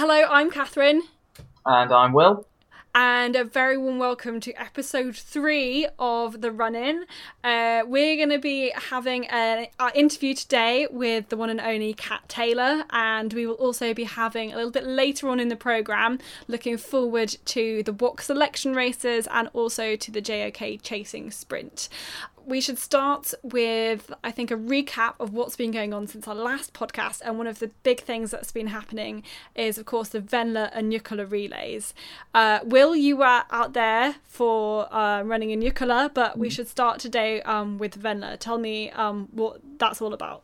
Hello, I'm Katherine. And I'm Will. And a very warm welcome to episode three of The Run In. Uh, we're going to be having an interview today with the one and only Cat Taylor, and we will also be having a little bit later on in the programme looking forward to the WOC selection races and also to the JOK chasing sprint we should start with, I think, a recap of what's been going on since our last podcast. And one of the big things that's been happening is, of course, the Venla and Jukola relays. Uh, Will, you were out there for uh, running in Jukola, but we mm. should start today um, with Venla. Tell me um, what that's all about.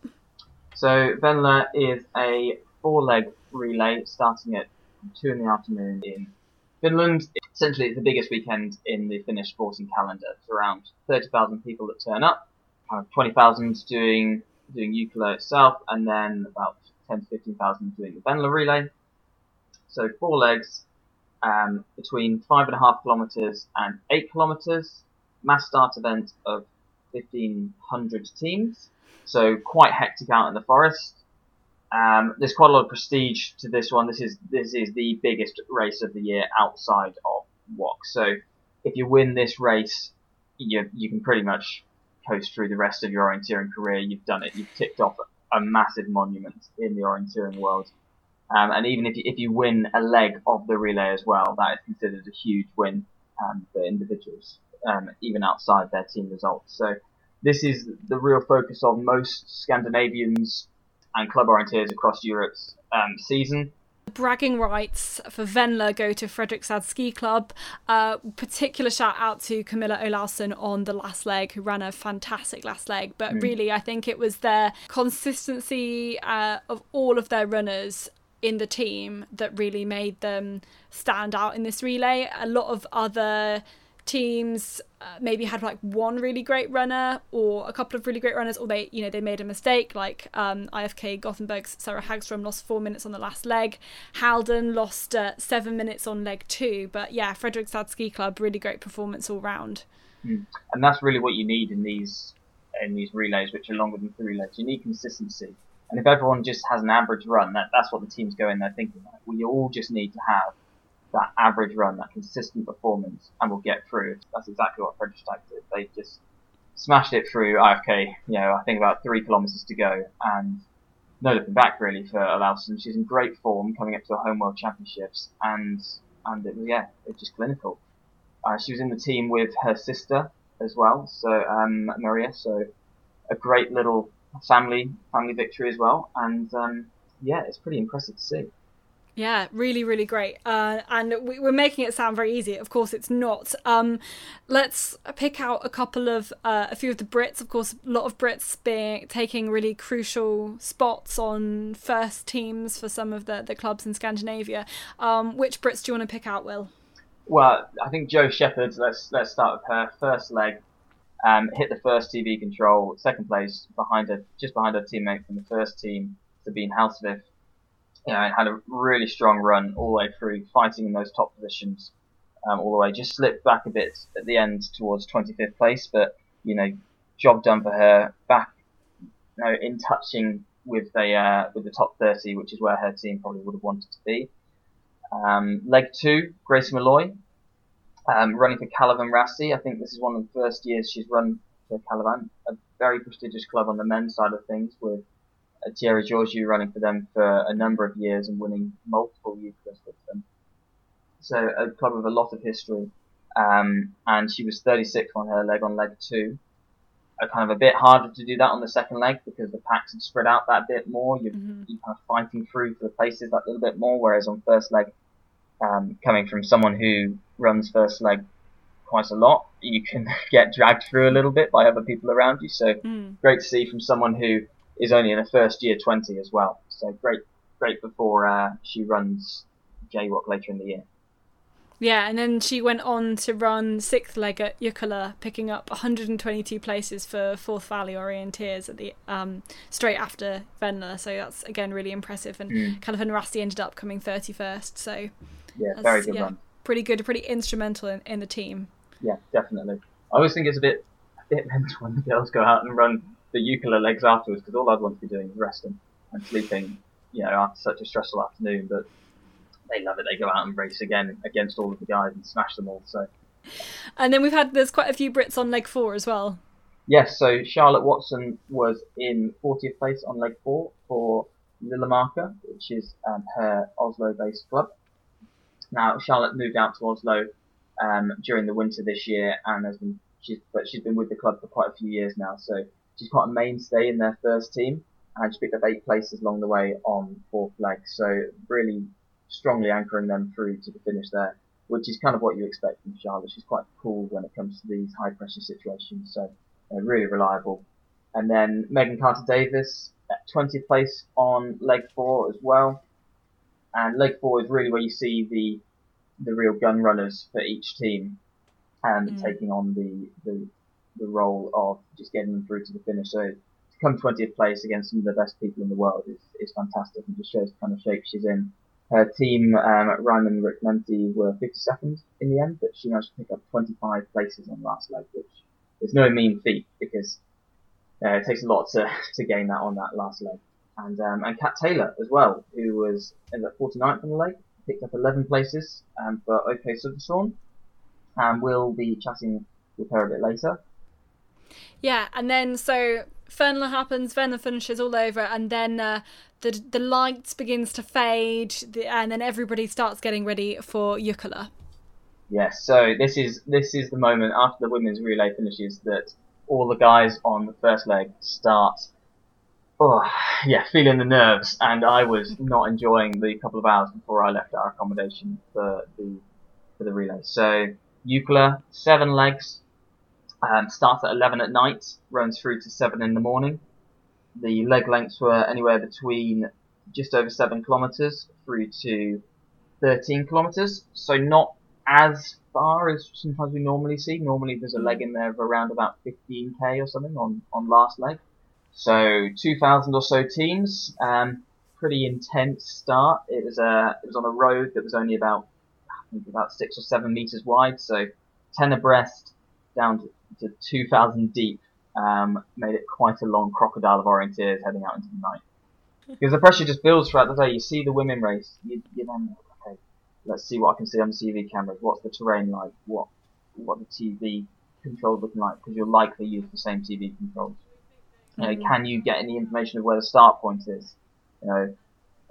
So, Venla is a four leg relay starting at 2 in the afternoon in Finland, essentially, it's the biggest weekend in the Finnish sporting calendar. It's around 30,000 people that turn up, 20,000 doing doing Jukola itself, and then about 10 to 15,000 doing the Venla relay. So four legs, um, between five and a half kilometers and eight kilometers. Mass start event of 1,500 teams. So quite hectic out in the forest. Um, there's quite a lot of prestige to this one. This is this is the biggest race of the year outside of WOC. So if you win this race, you you can pretty much coast through the rest of your orienteering career. You've done it. You've ticked off a massive monument in the orienteering world. Um, and even if you, if you win a leg of the relay as well, that is considered a huge win um, for individuals, um, even outside their team results. So this is the real focus of most Scandinavians and club orienteers across Europe's um, season. Bragging rights for Venla go to Fredrikstad Ski Club. Uh, particular shout out to Camilla Olausson on the last leg, who ran a fantastic last leg. But mm. really, I think it was their consistency uh, of all of their runners in the team that really made them stand out in this relay. A lot of other teams uh, maybe had like one really great runner or a couple of really great runners or they you know they made a mistake like um, IFK Gothenburg's Sarah Hagstrom lost four minutes on the last leg. Halden lost uh, seven minutes on leg two. But yeah Fredrikstad Ski Club really great performance all round. Mm. and that's really what you need in these in these relays which are longer than three legs. You need consistency. And if everyone just has an average run that, that's what the teams go in there thinking like, we all just need to have that average run, that consistent performance, and we'll get through. That's exactly what Fredrikstad did. They just smashed it through IFK. You know, I think about three kilometres to go, and no looking back really for Olausson. She's in great form coming up to the Home World Championships, and and it was yeah, it was just clinical. Uh, she was in the team with her sister as well, so um, Maria. So a great little family family victory as well, and um, yeah, it's pretty impressive to see. Yeah, really, really great. Uh, and we, are making it sound very easy. Of course, it's not. Um, let's pick out a couple of uh, a few of the Brits. Of course, a lot of Brits being taking really crucial spots on first teams for some of the, the clubs in Scandinavia. Um, which Brits do you want to pick out, Will? Well, I think Jo Shepherd. Let's let's start with her first leg. Um, hit the first TV control, second place behind her, just behind her teammate from the first team, Sabine Hauswirth you know, and had a really strong run all the way through, fighting in those top positions um, all the way. Just slipped back a bit at the end towards 25th place, but you know, job done for her. Back, you know, in touching with the uh, with the top 30, which is where her team probably would have wanted to be. Um, leg two, Grace Molloy, um, running for Kalevan Rasti. I think this is one of the first years she's run for Kalevan, a very prestigious club on the men's side of things with Thierry Georgiou running for them for a number of years and winning multiple Jukolas with them. So a club with a lot of history. Um, and she was 36 on her leg on leg two. A kind of a bit harder to do that on the second leg because the packs have spread out that bit more. You're, mm-hmm. you're kind of fighting through for the places that little bit more. Whereas on first leg, um, coming from someone who runs first leg quite a lot, you can get dragged through a little bit by other people around you. So mm. great to see from someone who is only in her first year 20 as well. So great, great before uh, she runs JWOC later in the year. Yeah, and then she went on to run sixth leg at Jukola, picking up 122 places for Forth Valley Orienteers at the um, straight after Venla. So that's again really impressive. And mm. Kalevan Rasti ended up coming 31st. So yeah, very good yeah, run. Pretty good, pretty instrumental in, in the team. Yeah, definitely. I always think it's a bit a bit mental when the girls go out and run the Jukola legs afterwards because all I'd want to be doing is resting and sleeping, you know, after such a stressful afternoon. But they love it. They go out and race again against all of the guys and smash them all. So. And then we've had there's quite a few Brits on leg four as well. Yes, so Charlotte Watson was in 40th place on leg four for Lillomarka, which is um, her Oslo-based club. Now Charlotte moved out to Oslo um, during the winter this year and has been she's but she's been with the club for quite a few years now, so she's quite a mainstay in their first team and she picked up eight places along the way on fourth leg. So really strongly anchoring them through to the finish there, which is kind of what you expect from Charlotte. She's quite cool when it comes to these high pressure situations, so uh, really reliable. And then Megan Carter Davies at 20th place on leg four as well. And leg four is really where you see the the real gun runners for each team and mm. taking on the, the the role of just getting them through to the finish. So to come 20th place against some of the best people in the world is, is fantastic and just shows the kind of shape she's in. Her team, um, Rajamäen Rykmentti, were 52nd in the end, but she managed to pick up 25 places on last leg, which is no mean feat because uh, it takes a lot to, to gain that on that last leg. And um, and Cat Taylor as well, who was in the 49th on the leg, picked up 11 places um, for OK Södertörn, and we'll be chatting with her a bit later. Yeah, and then so Venla happens, Venla finishes all over, and then uh, the the lights begins to fade, the, and then everybody starts getting ready for Jukola. Yes, so this is this is the moment after the women's relay finishes that all the guys on the first leg start oh yeah, feeling the nerves, and I was not enjoying the couple of hours before I left our accommodation for the for the relay. So Jukola, seven legs, um, starts at 11 at night, runs through to 7 in the morning. The leg lengths were anywhere between just over 7 kilometres through to 13 kilometres, so not as far as sometimes we normally see. Normally there's a leg in there of around about 15k or something on, on last leg. So 2,000 or so teams, um, pretty intense start. It was a it was on a road that was only about I think about six or seven meters wide, so 10 abreast down to, to 2,000 deep. Um, made it quite a long crocodile of orienteers heading out into the night. Because the pressure just builds throughout the day. You see the women race, you, you then okay, let's see what I can see on the TV cameras. What's the terrain like? What what the TV controls looking like? Because you'll likely use the same TV controls. You know, mm. can you get any information of where the start point is? You know,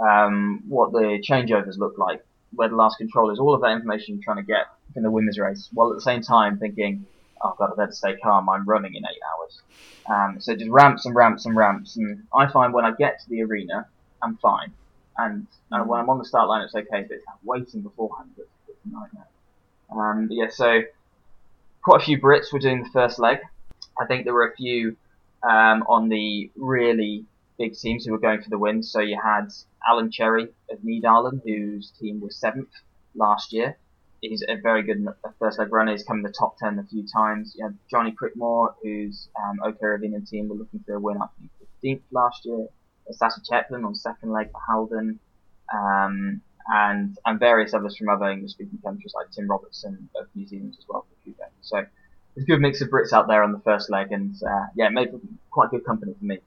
um, what the changeovers look like, where the last control is, all of that information you're trying to get in the women's race, while at the same time thinking, oh god, I better stay calm, I'm running in eight hours. Um, so just ramps and ramps and ramps, and I find when I get to the arena, I'm fine. And uh, when I'm on the start line, it's okay, but it's waiting beforehand that's, a nightmare. Um, yeah, so quite a few Brits were doing the first leg. I think there were a few um, on the really big teams who were going for the win. So you had Alan Cherry of Nydalen, whose team was seventh last year. He's a very good first leg runner. He's come in the top ten a few times. You had Johnny Crickmore, whose um, OK Ravinen team were looking for a win after 15th last year. Sasha Chepelin on second leg for Halden. Um, and and various others from other English speaking countries like Tim Robertson of New Zealand as well for Quebec. So there's a good mix of Brits out there on the first leg, and uh, yeah, it made quite good company for me.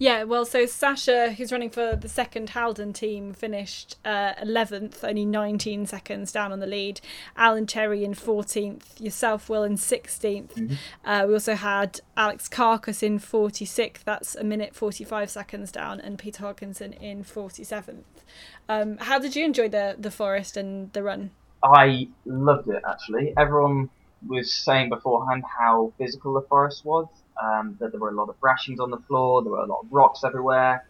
Yeah, well, so Sasha, who's running for the second Halden team, finished uh, 11th, only 19 seconds down on the lead. Alan Cherry in 14th, yourself, Will, in 16th. Mm-hmm. Uh, we also had Alex Carcas in 46th, that's a minute 45 seconds down, and Peter Hodkinson in 47th. Um, how did you enjoy the, the forest and the run? I loved it, actually. Everyone was saying beforehand how physical the forest was, um, that there were a lot of thrashings on the floor, there were a lot of rocks everywhere,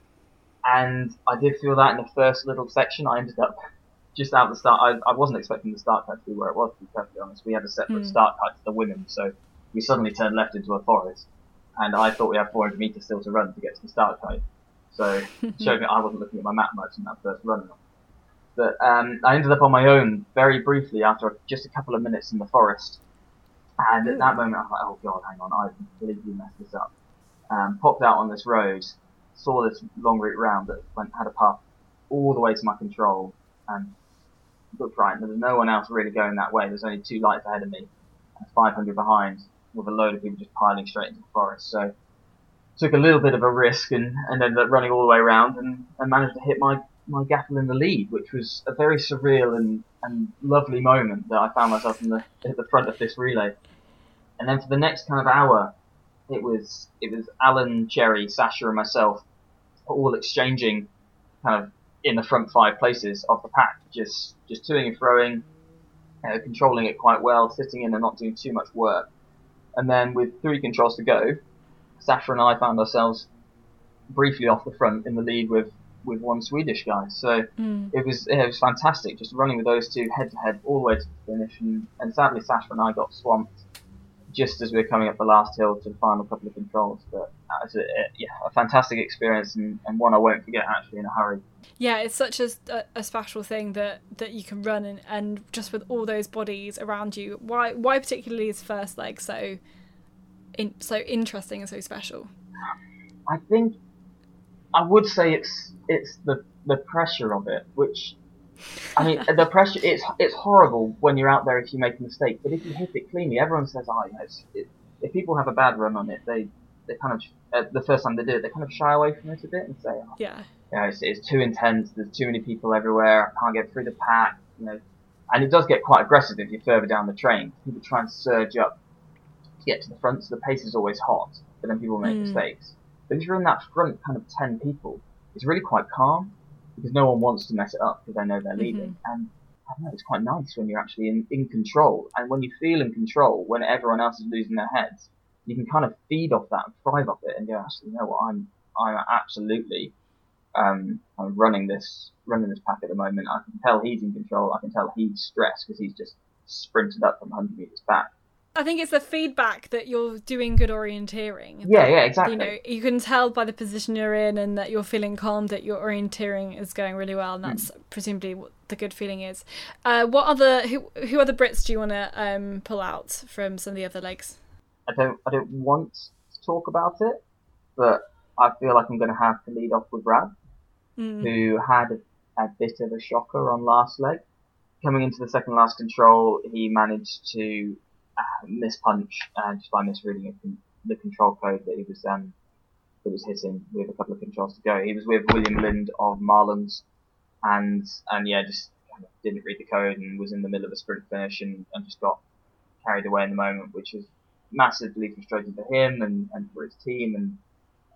and I did feel that in the first little section. I ended up just out the start. I, I wasn't expecting the start cut to be where it was, to be perfectly honest. We had a separate mm. start cut for the women, so we suddenly turned left into a forest, and I thought we had 400 meters still to run to get to the start cut. So it showed me I wasn't looking at my map much in that first run. But um, I ended up on my own very briefly after just a couple of minutes in the forest and at that moment, I was like, oh god, hang on, I've completely messed this up. Um, popped out on this road, saw this long route round that went had a path all the way to my control, and looked right, and there was no one else really going that way. There's only two lights ahead of me, and 500 behind, with a load of people just piling straight into the forest. So took a little bit of a risk and, and ended up running all the way around and, and managed to hit my, my gaffle in the lead, which was a very surreal and, and lovely moment that I found myself in the at the front of this relay. And then for the next kind of hour, it was it was Alan, Cherry, Sasha, and myself all exchanging kind of in the front five places of the pack, just just toing and throwing, controlling it quite well, sitting in and not doing too much work. And then with three controls to go, Sasha and I found ourselves briefly off the front in the lead with, with one Swedish guy. So Mm. it was it was fantastic, just running with those two head to head all the way to the finish. And, and sadly, Sasha and I got swamped just as we were coming up the last hill to the final couple of controls. But uh, that was a, a, yeah, a fantastic experience and, and one I won't forget actually in a hurry. Yeah, it's such a, a, a special thing that, that you can run and, and just with all those bodies around you. Why why particularly is first leg so in, so interesting and so special? I think I would say it's it's the the pressure of it, which I mean the pressure. It's it's horrible when you're out there if you make a mistake, but if you hit it cleanly, everyone says, "Oh, you know, it's, it, if people have a bad run on it, they they kind of uh, the first time they do it, they kind of shy away from it a bit and say, oh, Yeah. you know, it's, it's too intense. There's too many people everywhere. I can't get through the pack. You know, and it does get quite aggressive if you're further down the train. People try and surge up to get to the front, so the pace is always hot. But then people make Mm. mistakes. But if you're in that front kind of ten people, it's really quite calm because no one wants to mess it up because they know they're leading. And I don't know, it's quite nice when you're actually in, in control. And when you feel in control, when everyone else is losing their heads, you can kind of feed off that and thrive off it and go, actually, you know what, I'm I'm absolutely um, I'm running this running this pack at the moment. I can tell he's in control. I can tell he's stressed because he's just sprinted up from 100 meters back. I think it's the feedback that you're doing good orienteering. Yeah, yeah, exactly. You know, you can tell by the position you're in and that you're feeling calm that your orienteering is going really well, and that's presumably what the good feeling is. Uh, what other who who other Brits do you want to um, pull out from some of the other legs? I don't I don't want to talk about it, but I feel like I'm going to have to lead off with Rab, Mm. who had a, a bit of a shocker on last leg. Coming into the second last control, he managed to uh, miss punch uh, just by misreading the control code that he was um, that was hitting with a couple of controls to go. He was with William Lind of Marlins, and and yeah, just didn't read the code and was in the middle of a sprint finish and, and just got carried away in the moment, which was massively frustrating for him and, and for his team. And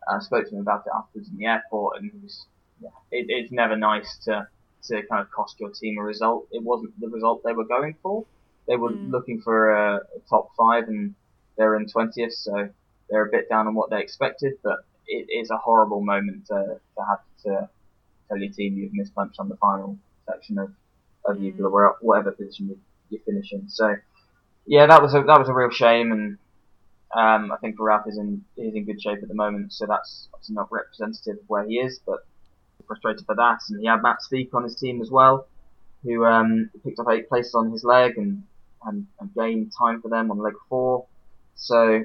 I spoke to him about it afterwards in the airport, and was, yeah, it, it's never nice to to kind of cost your team a result. It wasn't the result they were going for. They were Mm. looking for a, a top five, and they're in twentieth, so they're a bit down on what they expected. But it is a horrible moment to, to have to tell your team you've missed punch on the final section of of Mm. Jukola, or whatever position you, you're finishing. So yeah, that was a that was a real shame, and um, I think Ralph is in is in good shape at the moment, so that's obviously not representative of where he is, but frustrated by that. And he had Matt Speak on his team as well, who um, picked up eight places on his leg and, and, and gained time for them on leg four. So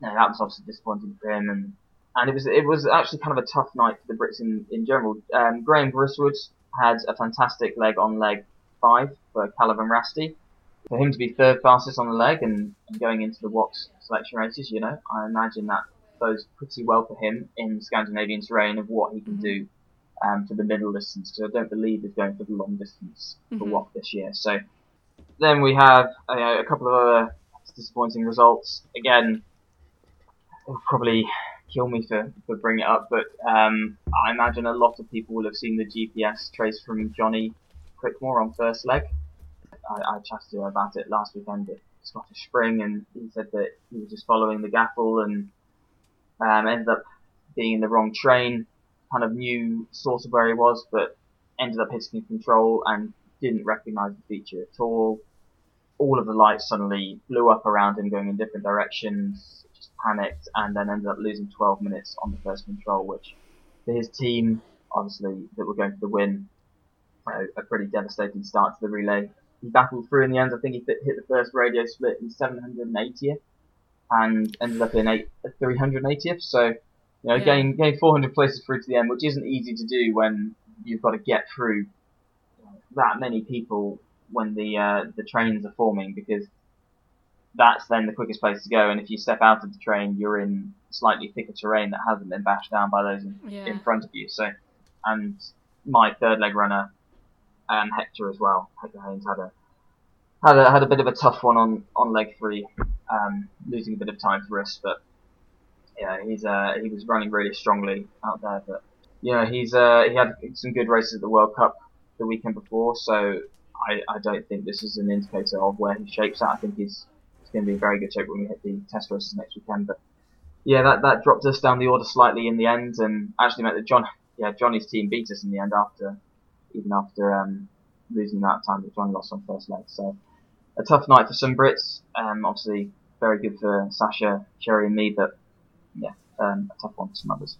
no, that was obviously disappointing for him, and and it was it was actually kind of a tough night for the Brits in in general. Um, Graham Gristwood had a fantastic leg on leg five for Kalevan Rasti. For him to be third fastest on the leg and, and going into the WOC selection races, you know, I imagine that bodes pretty well for him in Scandinavian terrain of what he can do um, for the middle distance. Because I don't believe he's going for the long distance for Mhm. WOC this year. So then we have uh, a couple of other disappointing results. Again, it'll probably kill me for, for bringing it up, but um, I imagine a lot of people will have seen the GPS trace from Johnny Crickmore on first leg. I, I chatted to him about it last weekend at Scottish Spring, and he said that he was just following the gaffle and um, ended up being in the wrong train. Kind of knew sort of where he was, but ended up hitting control and didn't recognise the feature at all. All of the lights suddenly blew up around him, going in different directions. Just panicked, and then ended up losing 12 minutes on the first control, which for his team, obviously, that were going for the win, a, a pretty devastating start to the relay. He battled through in the end. I think he hit hit the first radio split in 780th and ended up in eight, 380th. So, you know, Yeah. getting, getting 400 places through to the end, which isn't easy to do when you've got to get through that many people when the uh, the trains are forming because that's then the quickest place to go. And if you step out of the train, you're in slightly thicker terrain that hasn't been bashed down by those in, Yeah. in front of you. So, and my third leg runner, um, Hector as well. Hector Haines had a had a had a bit of a tough one on on leg three, um, losing a bit of time for us, but yeah, he's uh, he was running really strongly out there. But yeah, he's uh, he had some good races at the World Cup the weekend before, so I, I don't think this is an indicator of where he shapes at. I think he's, he's going to be in very good shape when we hit the test races next weekend. But yeah, that, that dropped us down the order slightly in the end, and actually meant that John, yeah, Johnny's team beat us in the end after, even after um, losing that time that Johnny lost on first leg. So a tough night for some Brits. Um, obviously very good for Sasha, Cherry, and me, but yeah, um, a tough one for some others.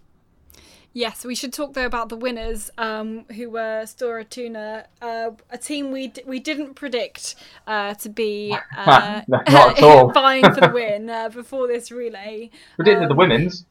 Yes, we should talk though about the winners, um, who were Stora Tuna, uh, a team we d- we didn't predict uh, to be uh, no, not at all. vying for the win uh, before this relay. Predicted um, the women's.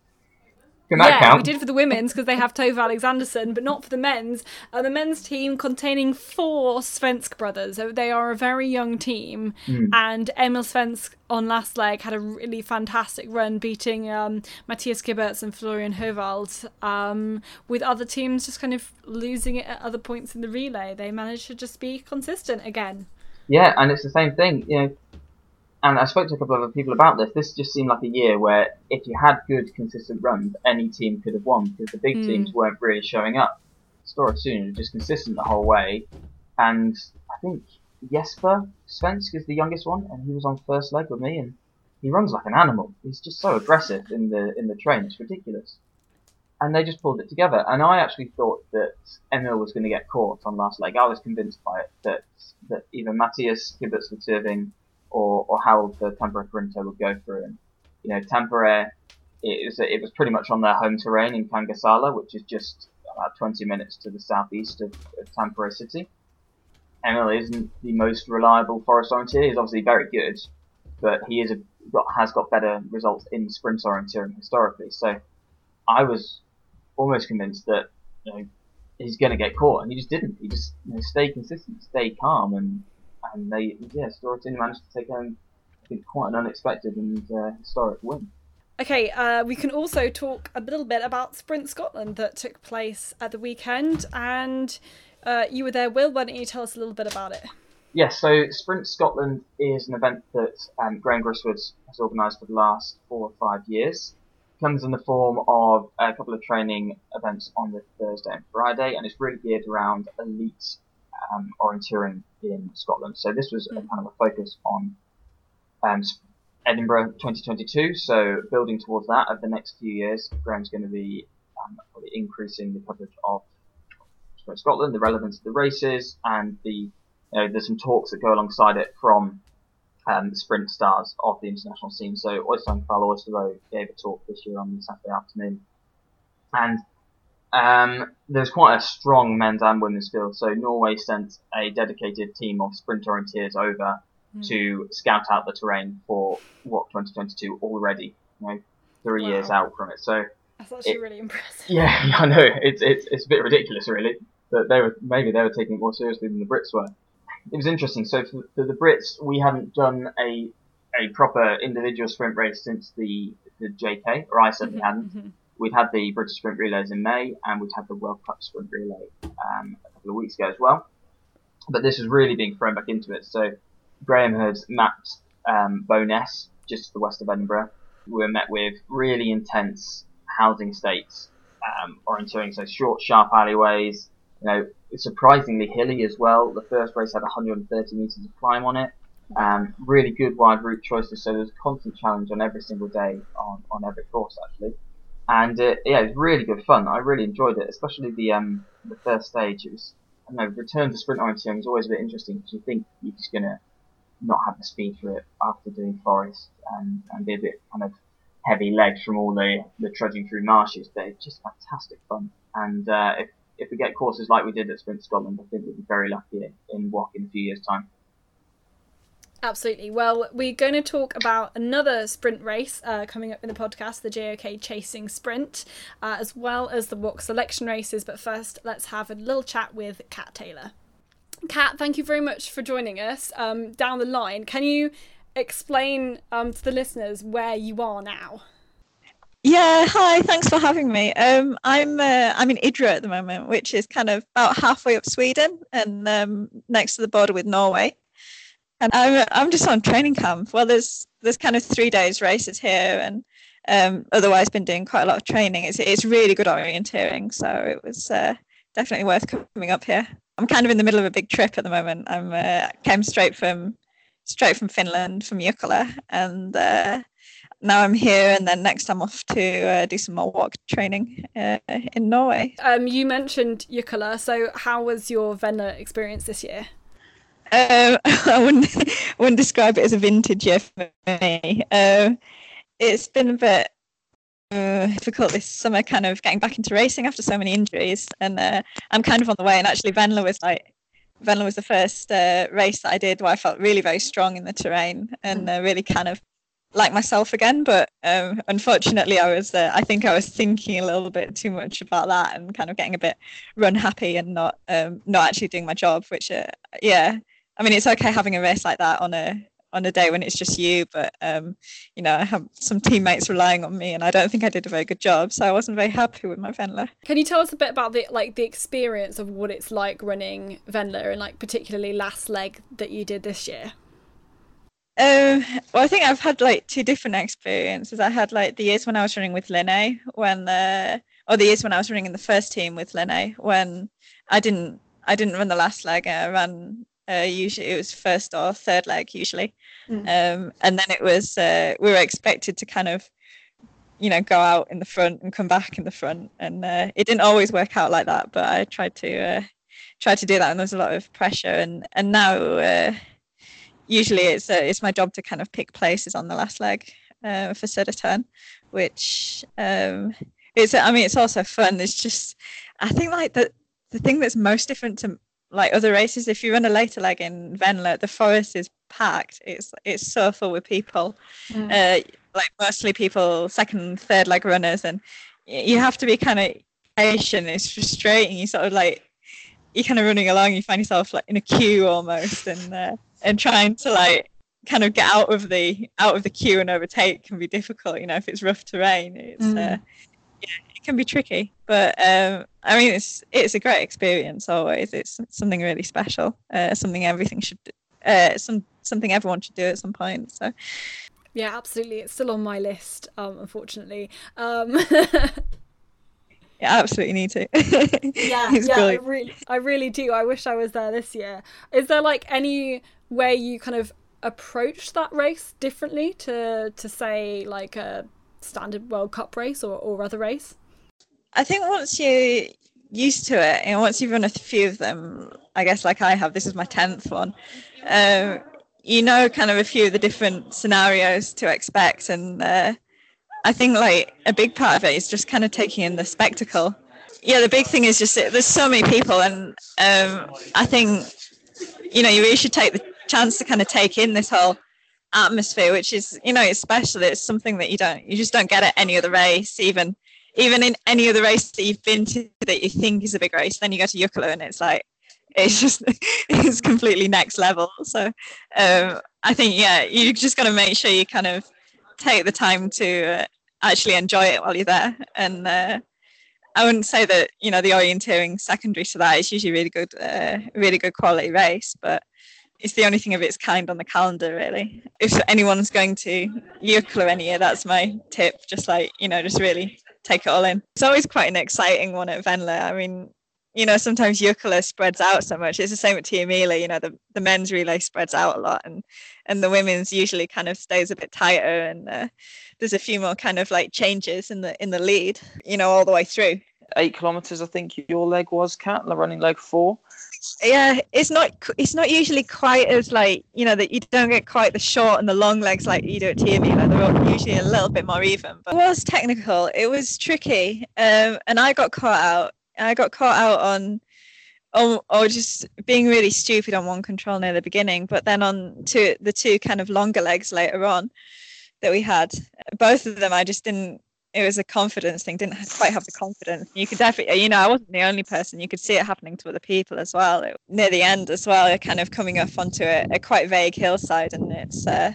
Can that yeah, count? we did for the women's because they have Tove Alexandersson, but not for the men's. Uh, the men's team containing four Svensk brothers. So they are a very young team. Mm. And Emil Svensk on last leg had a really fantastic run, beating um, Matthias Kyburz and Florian Howald. Um, with other teams just kind of losing it at other points in the relay, they managed to just be consistent again. Yeah, and it's the same thing. You know, and I spoke to a couple of other people about this. This just seemed like a year where if you had good, consistent runs, any team could have won because the big mm. teams weren't really showing up. Stora was just consistent the whole way, and I think Jesper Svensk is the youngest one, and he was on first leg with me, and he runs like an animal. He's just so aggressive in the in the train; it's ridiculous. And they just pulled it together. And I actually thought that Emil was going to get caught on last leg. I was convinced by it that that either Matthias serving or, or how the Tampere Pyrintö would go through. And, you know, Tampere, it was, it was pretty much on their home terrain in Kangasala, which is just about 20 minutes to the southeast of, of Tampere city. Emil isn't the most reliable forest orienteer. He's obviously very good, but he is a, got, has got better results in sprint orienteering historically. So I was almost convinced that you know he's going to get caught, and he just didn't. He just you know, stayed consistent, stayed calm, and and they, yeah, Stora managed to take home, I think, quite an unexpected and uh, historic win. Okay, uh, we can also talk a little bit about Sprint Scotland that took place at the weekend, and uh, you were there, Will. Why don't you tell us a little bit about it? Yes, so Sprint Scotland is an event that um, Graham Gristwood has organised for the last four or five years. It comes in the form of a couple of training events on the Thursday and Friday, and it's really geared around elite um, orienteering in Scotland. So this was a mm. kind of a focus on um, Edinburgh 2022. So building towards that over the next few years, Graham's going to be um, probably increasing the coverage of Scotland, the relevance of the races, and the you know, there's some talks that go alongside it from um, sprint stars of the international scene. So Øystein Kvaal Østerbø gave a talk this year on Saturday afternoon, and um, there's quite a strong men's and women's field. So Norway sent a dedicated team of sprint orienteers over mm. to scout out the terrain for what 2022 already, you know, three wow. years out from it. So that's actually it, really impressive. Yeah, I know. It's, it's it's a bit ridiculous, really. That they were maybe they were taking it more seriously than the Brits were. It was interesting. So for, for the Brits, we hadn't done a a proper individual sprint race since the the JK, or I certainly mm-hmm, hadn't. Mm-hmm we'd had the British Sprint Relays in May, and we'd had the World Cup Sprint Relay um, a couple of weeks ago as well. But this was really being thrown back into it. So Graham had mapped um, Bo'ness, just to the west of Edinburgh. We were met with really intense housing estates, um, orienteering, so short, sharp alleyways. You know, surprisingly hilly as well. The first race had 130 meters of climb on it. Um, really good wide route choices, so there was a constant challenge on every single day on, on every course actually and uh, yeah, it was really good fun. I really enjoyed it, especially the um, the first stage. It was I know, return to sprint orienteering is always a bit interesting because you think you're just gonna not have the speed for it after doing forest and, and be a bit kind of heavy legs from all the, the trudging through marshes, but it's just fantastic fun. And uh, if if we get courses like we did at Sprint Scotland, I think we'll be very lucky in WOC in a few years' time. Absolutely. Well, we're going to talk about another sprint race uh, coming up in the podcast, the JOK Chasing Sprint, uh, as well as the WOC selection races. But first, let's have a little chat with Cat Taylor. Cat, thank you very much for joining us. Um, down the line, can you explain um, to the listeners where you are now? Yeah, hi. Thanks for having me. Um, I'm uh, I'm in Idre at the moment, which is kind of about halfway up Sweden and um, next to the border with Norway. And I'm I'm just on training camp. Well, there's there's kind of three days races here, and um, otherwise been doing quite a lot of training. It's it's really good orienteering, so it was uh, definitely worth coming up here. I'm kind of in the middle of a big trip at the moment. I'm uh, came straight from straight from Finland from Jukola, and uh, now I'm here, and then next I'm off to uh, do some more WOC training uh, in Norway. Um, you mentioned Jukola, so how was your Venla experience this year? Um, I wouldn't wouldn't describe it as a vintage year for me. Um, it's been a bit uh, difficult this summer, kind of getting back into racing after so many injuries, and uh, I'm kind of on the way. And actually, Venla was like Venla was the first uh, race that I did where I felt really very strong in the terrain and uh, really kind of like myself again. But um, unfortunately, I was I think I was thinking a little bit too much about that and kind of getting a bit run happy and not um, not actually doing my job. Which yeah, I mean it's okay having a race like that on a on a day when it's just you, but um, you know I have some teammates relying on me, and I don't think I did a very good job, so I wasn't very happy with my Venla. Can you tell us a bit about the like the experience of what it's like running Venla and like particularly last leg that you did this year? Um, well, I think I've had like two different experiences. I had like the years when I was running with Linne, when the or the years when I was running in the first team with Linne, when I didn't I didn't run the last leg. I ran uh, usually it was first or third leg usually, mm. um, and then it was uh, we were expected to kind of you know go out in the front and come back in the front, and uh, it didn't always work out like that. But I tried to uh, try to do that, and there was a lot of pressure. And and now uh, usually it's uh, it's my job to kind of pick places on the last leg uh, for Södertörn, which um, it's I mean it's also fun. It's just I think like the the thing that's most different to like other races, if you run a later leg in Venla, the forest is packed. It's it's so full with people, mm. uh, like mostly people second, third leg runners, and you have to be kind of patient. It's frustrating. You sort of like you're kind of running along. You find yourself like in a queue almost, and uh, and trying to like kind of get out of the out of the queue and overtake can be difficult. You know, if it's rough terrain, it's mm. uh, it can be tricky. But um, I mean, it's it's a great experience always. It's something really special. Uh, something everything should uh, some something everyone should do at some point. So. Yeah, absolutely. It's still on my list, um, unfortunately. Um, Yeah, absolutely need to. yeah, yeah, I really, I really do. I wish I was there this year. Is there like any way you kind of approach that race differently to to say like a standard World Cup race or, or other race? I think once you're used to it and once you've run a few of them, I guess like I have, this is my tenth one. Um, you know, kind of a few of the different scenarios to expect, and uh, I think like a big part of it is just kind of taking in the spectacle. Yeah, the big thing is just there's so many people, and um, I think you know you really should take the chance to kind of take in this whole atmosphere, which is you know it's special. It's something that you don't you just don't get at any other race, even even in any other race that you've been to that you think is a big race. Then you go to Jukola and it's like it's just it's completely next level. So um, I think yeah, you just got to make sure you kind of take the time to uh, actually enjoy it while you're there. And uh, I wouldn't say that you know the orienteering secondary to that is usually really good, uh, really good quality race, but it's the only thing of its kind on the calendar really. If anyone's going to Jukola any year, that's my tip. Just like you know, just really take it all in. It's always quite an exciting one at Venla. I mean, you know, sometimes Jukola spreads out so much. It's the same at Tiomila, you know, the, the men's relay spreads out a lot and, and the women's usually kind of stays a bit tighter and uh, there's a few more kind of like changes in the in the lead, you know, all the way through. Eight kilometers, I think your leg was, Cat, the running leg four. Yeah, it's not it's not usually quite as like you know that you don't get quite the short and the long legs like you do at Tiomila. They're usually a little bit more even. But it was technical. It was tricky, um, and I got caught out I got caught out on or, or just being really stupid on one control near the beginning, but then on two the two kind of longer legs later on that we had, both of them I just didn't. It was a confidence thing. Didn't quite have the confidence. You could definitely, you know, I wasn't the only person. You could see it happening to other people as well. It, near the end as well, kind of coming up onto a, a quite vague hillside, and it's. Uh,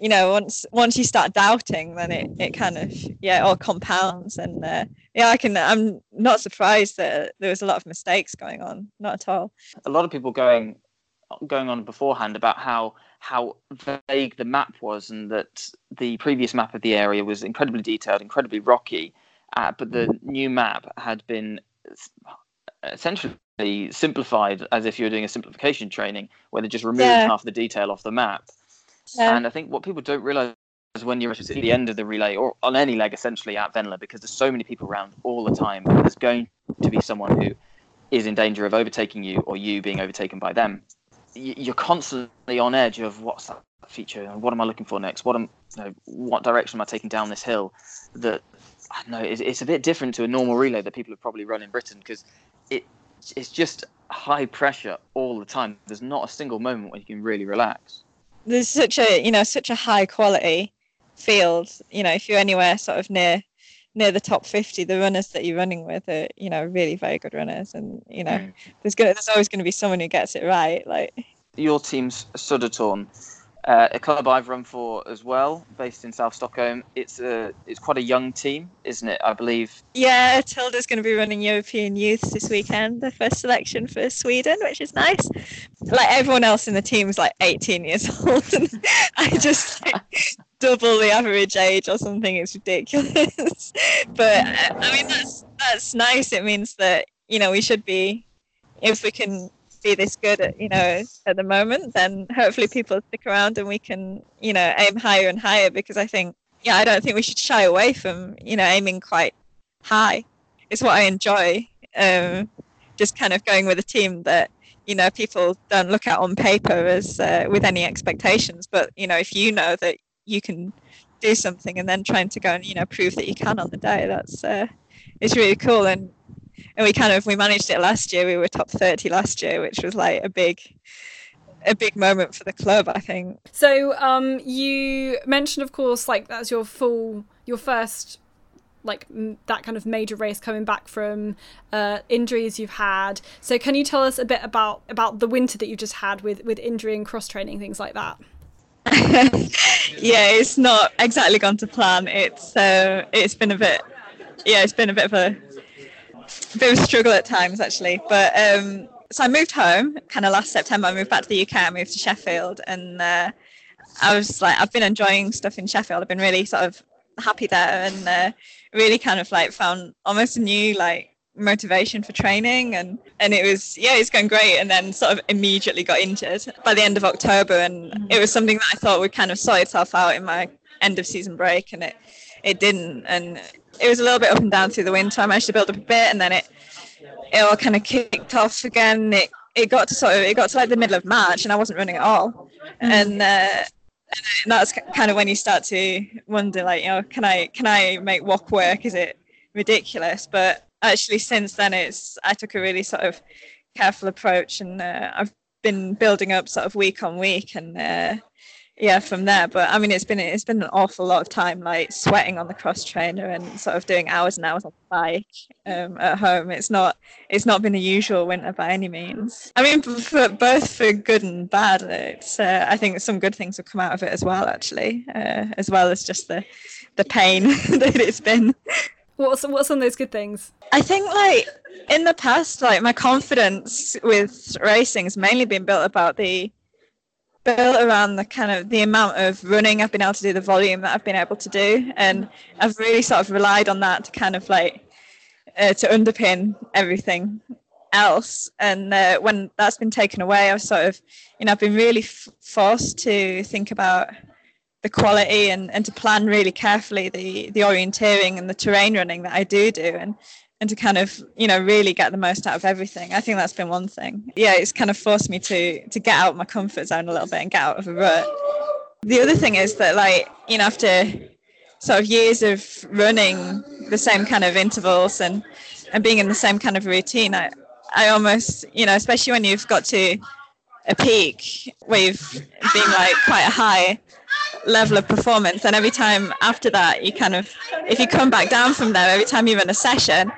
you know once once you start doubting then it, it kind of yeah all compounds and uh, yeah i can i'm not surprised that there was a lot of mistakes going on not at all a lot of people going going on beforehand about how how vague the map was and that the previous map of the area was incredibly detailed incredibly rocky uh, but the new map had been essentially simplified as if you were doing a simplification training where they just removed yeah. half the detail off the map yeah. And I think what people don't realize is when you're at the end of the relay or on any leg essentially at Venla because there's so many people around all the time, there's going to be someone who is in danger of overtaking you or you being overtaken by them. You're constantly on edge of what's that feature and what am I looking for next? What am you know, what direction am I taking down this hill? That I know it's, it's a bit different to a normal relay that people have probably run in Britain because it it's just high pressure all the time. There's not a single moment where you can really relax there's such a you know such a high quality field. You know, if you're anywhere sort of near near the top 50 the runners that you're running with are you know really very good runners and you know mm. there's gonna there's always going to be someone who gets it right like your team's Södertorn uh, a club I've run for as well, based in South Stockholm. It's a it's quite a young team, isn't it? I believe. Yeah, Tilda's going to be running European Youths this weekend, the first selection for Sweden, which is nice. Like everyone else in the team is like 18 years old, and I just like, double the average age or something. It's ridiculous. but I mean, that's that's nice. It means that you know we should be if we can be this good at you know at the moment, then hopefully people stick around and we can you know aim higher and higher because I think yeah I don't think we should shy away from you know aiming quite high. It's what I enjoy. Um, just kind of going with a team that you know people don't look at on paper as uh, with any expectations, but you know if you know that you can do something and then trying to go and you know prove that you can on the day, that's uh, it's really cool and and we kind of we managed it last year. We were top thirty last year, which was like a big a big moment for the club, I think. So, um, you mentioned, of course, like that's your full, your first, like m- that kind of major race coming back from uh, injuries you've had. So, can you tell us a bit about about the winter that you've just had with with injury and cross training, things like that? yeah, it's not exactly gone to plan. It's uh, it's been a bit, yeah, it's been a bit of a a bit of a struggle at times actually. But um, so I moved home kind of last September. I moved back to the UK. I moved to Sheffield, and uh, I was like, I've been enjoying stuff in Sheffield. I've been really sort of happy there, and uh, really kind of like found almost a new like motivation for training and and it was yeah it's going great and then sort of immediately got injured by the end of october and mm-hmm. it was something that i thought would kind of sort itself out in my end of season break and it it didn't and it was a little bit up and down through the winter. I managed to build up a bit, and then it it all kind of kicked off again. It it got to sort of it got to like the middle of March, and I wasn't running at all, mm. and. Uh, and that's kind of when you start to wonder, like, you know, can I can I make WOC work? Is it ridiculous? But actually, since then, it's I took a really sort of careful approach, and uh, I've been building up sort of week on week, and uh, yeah from there. But i mean it's been it's been an awful lot of time like sweating on the cross trainer and sort of doing hours and hours on the bike um, at home. It's not it's not been a usual winter by any means. I mean for, both for good and bad it's uh, i think some good things have come out of it as well actually uh, as well as just the the pain that it's been what's what's of those good things i think like in the past like my confidence with racing has mainly been built about the built around the kind of the amount of running I've been able to do, the volume that I've been able to do, and I've really sort of relied on that to kind of like uh, to underpin everything else. And uh, when that's been taken away, I've sort of, you know, I've been really f- forced to think about the quality and, and to plan really carefully the the orienteering and the terrain running that I do do, and and to kind of you know really get the most out of everything. I think that's been one thing. Yeah it's kind of forced me to to get out my comfort zone a little bit and get out of a rut. The other thing is that like you know after sort of years of running the same kind of intervals and and being in the same kind of routine i i almost you know especially when you've got to a peak where you've been like quite high level of performance and every time after that you kind of if you come back down from there every time you run a session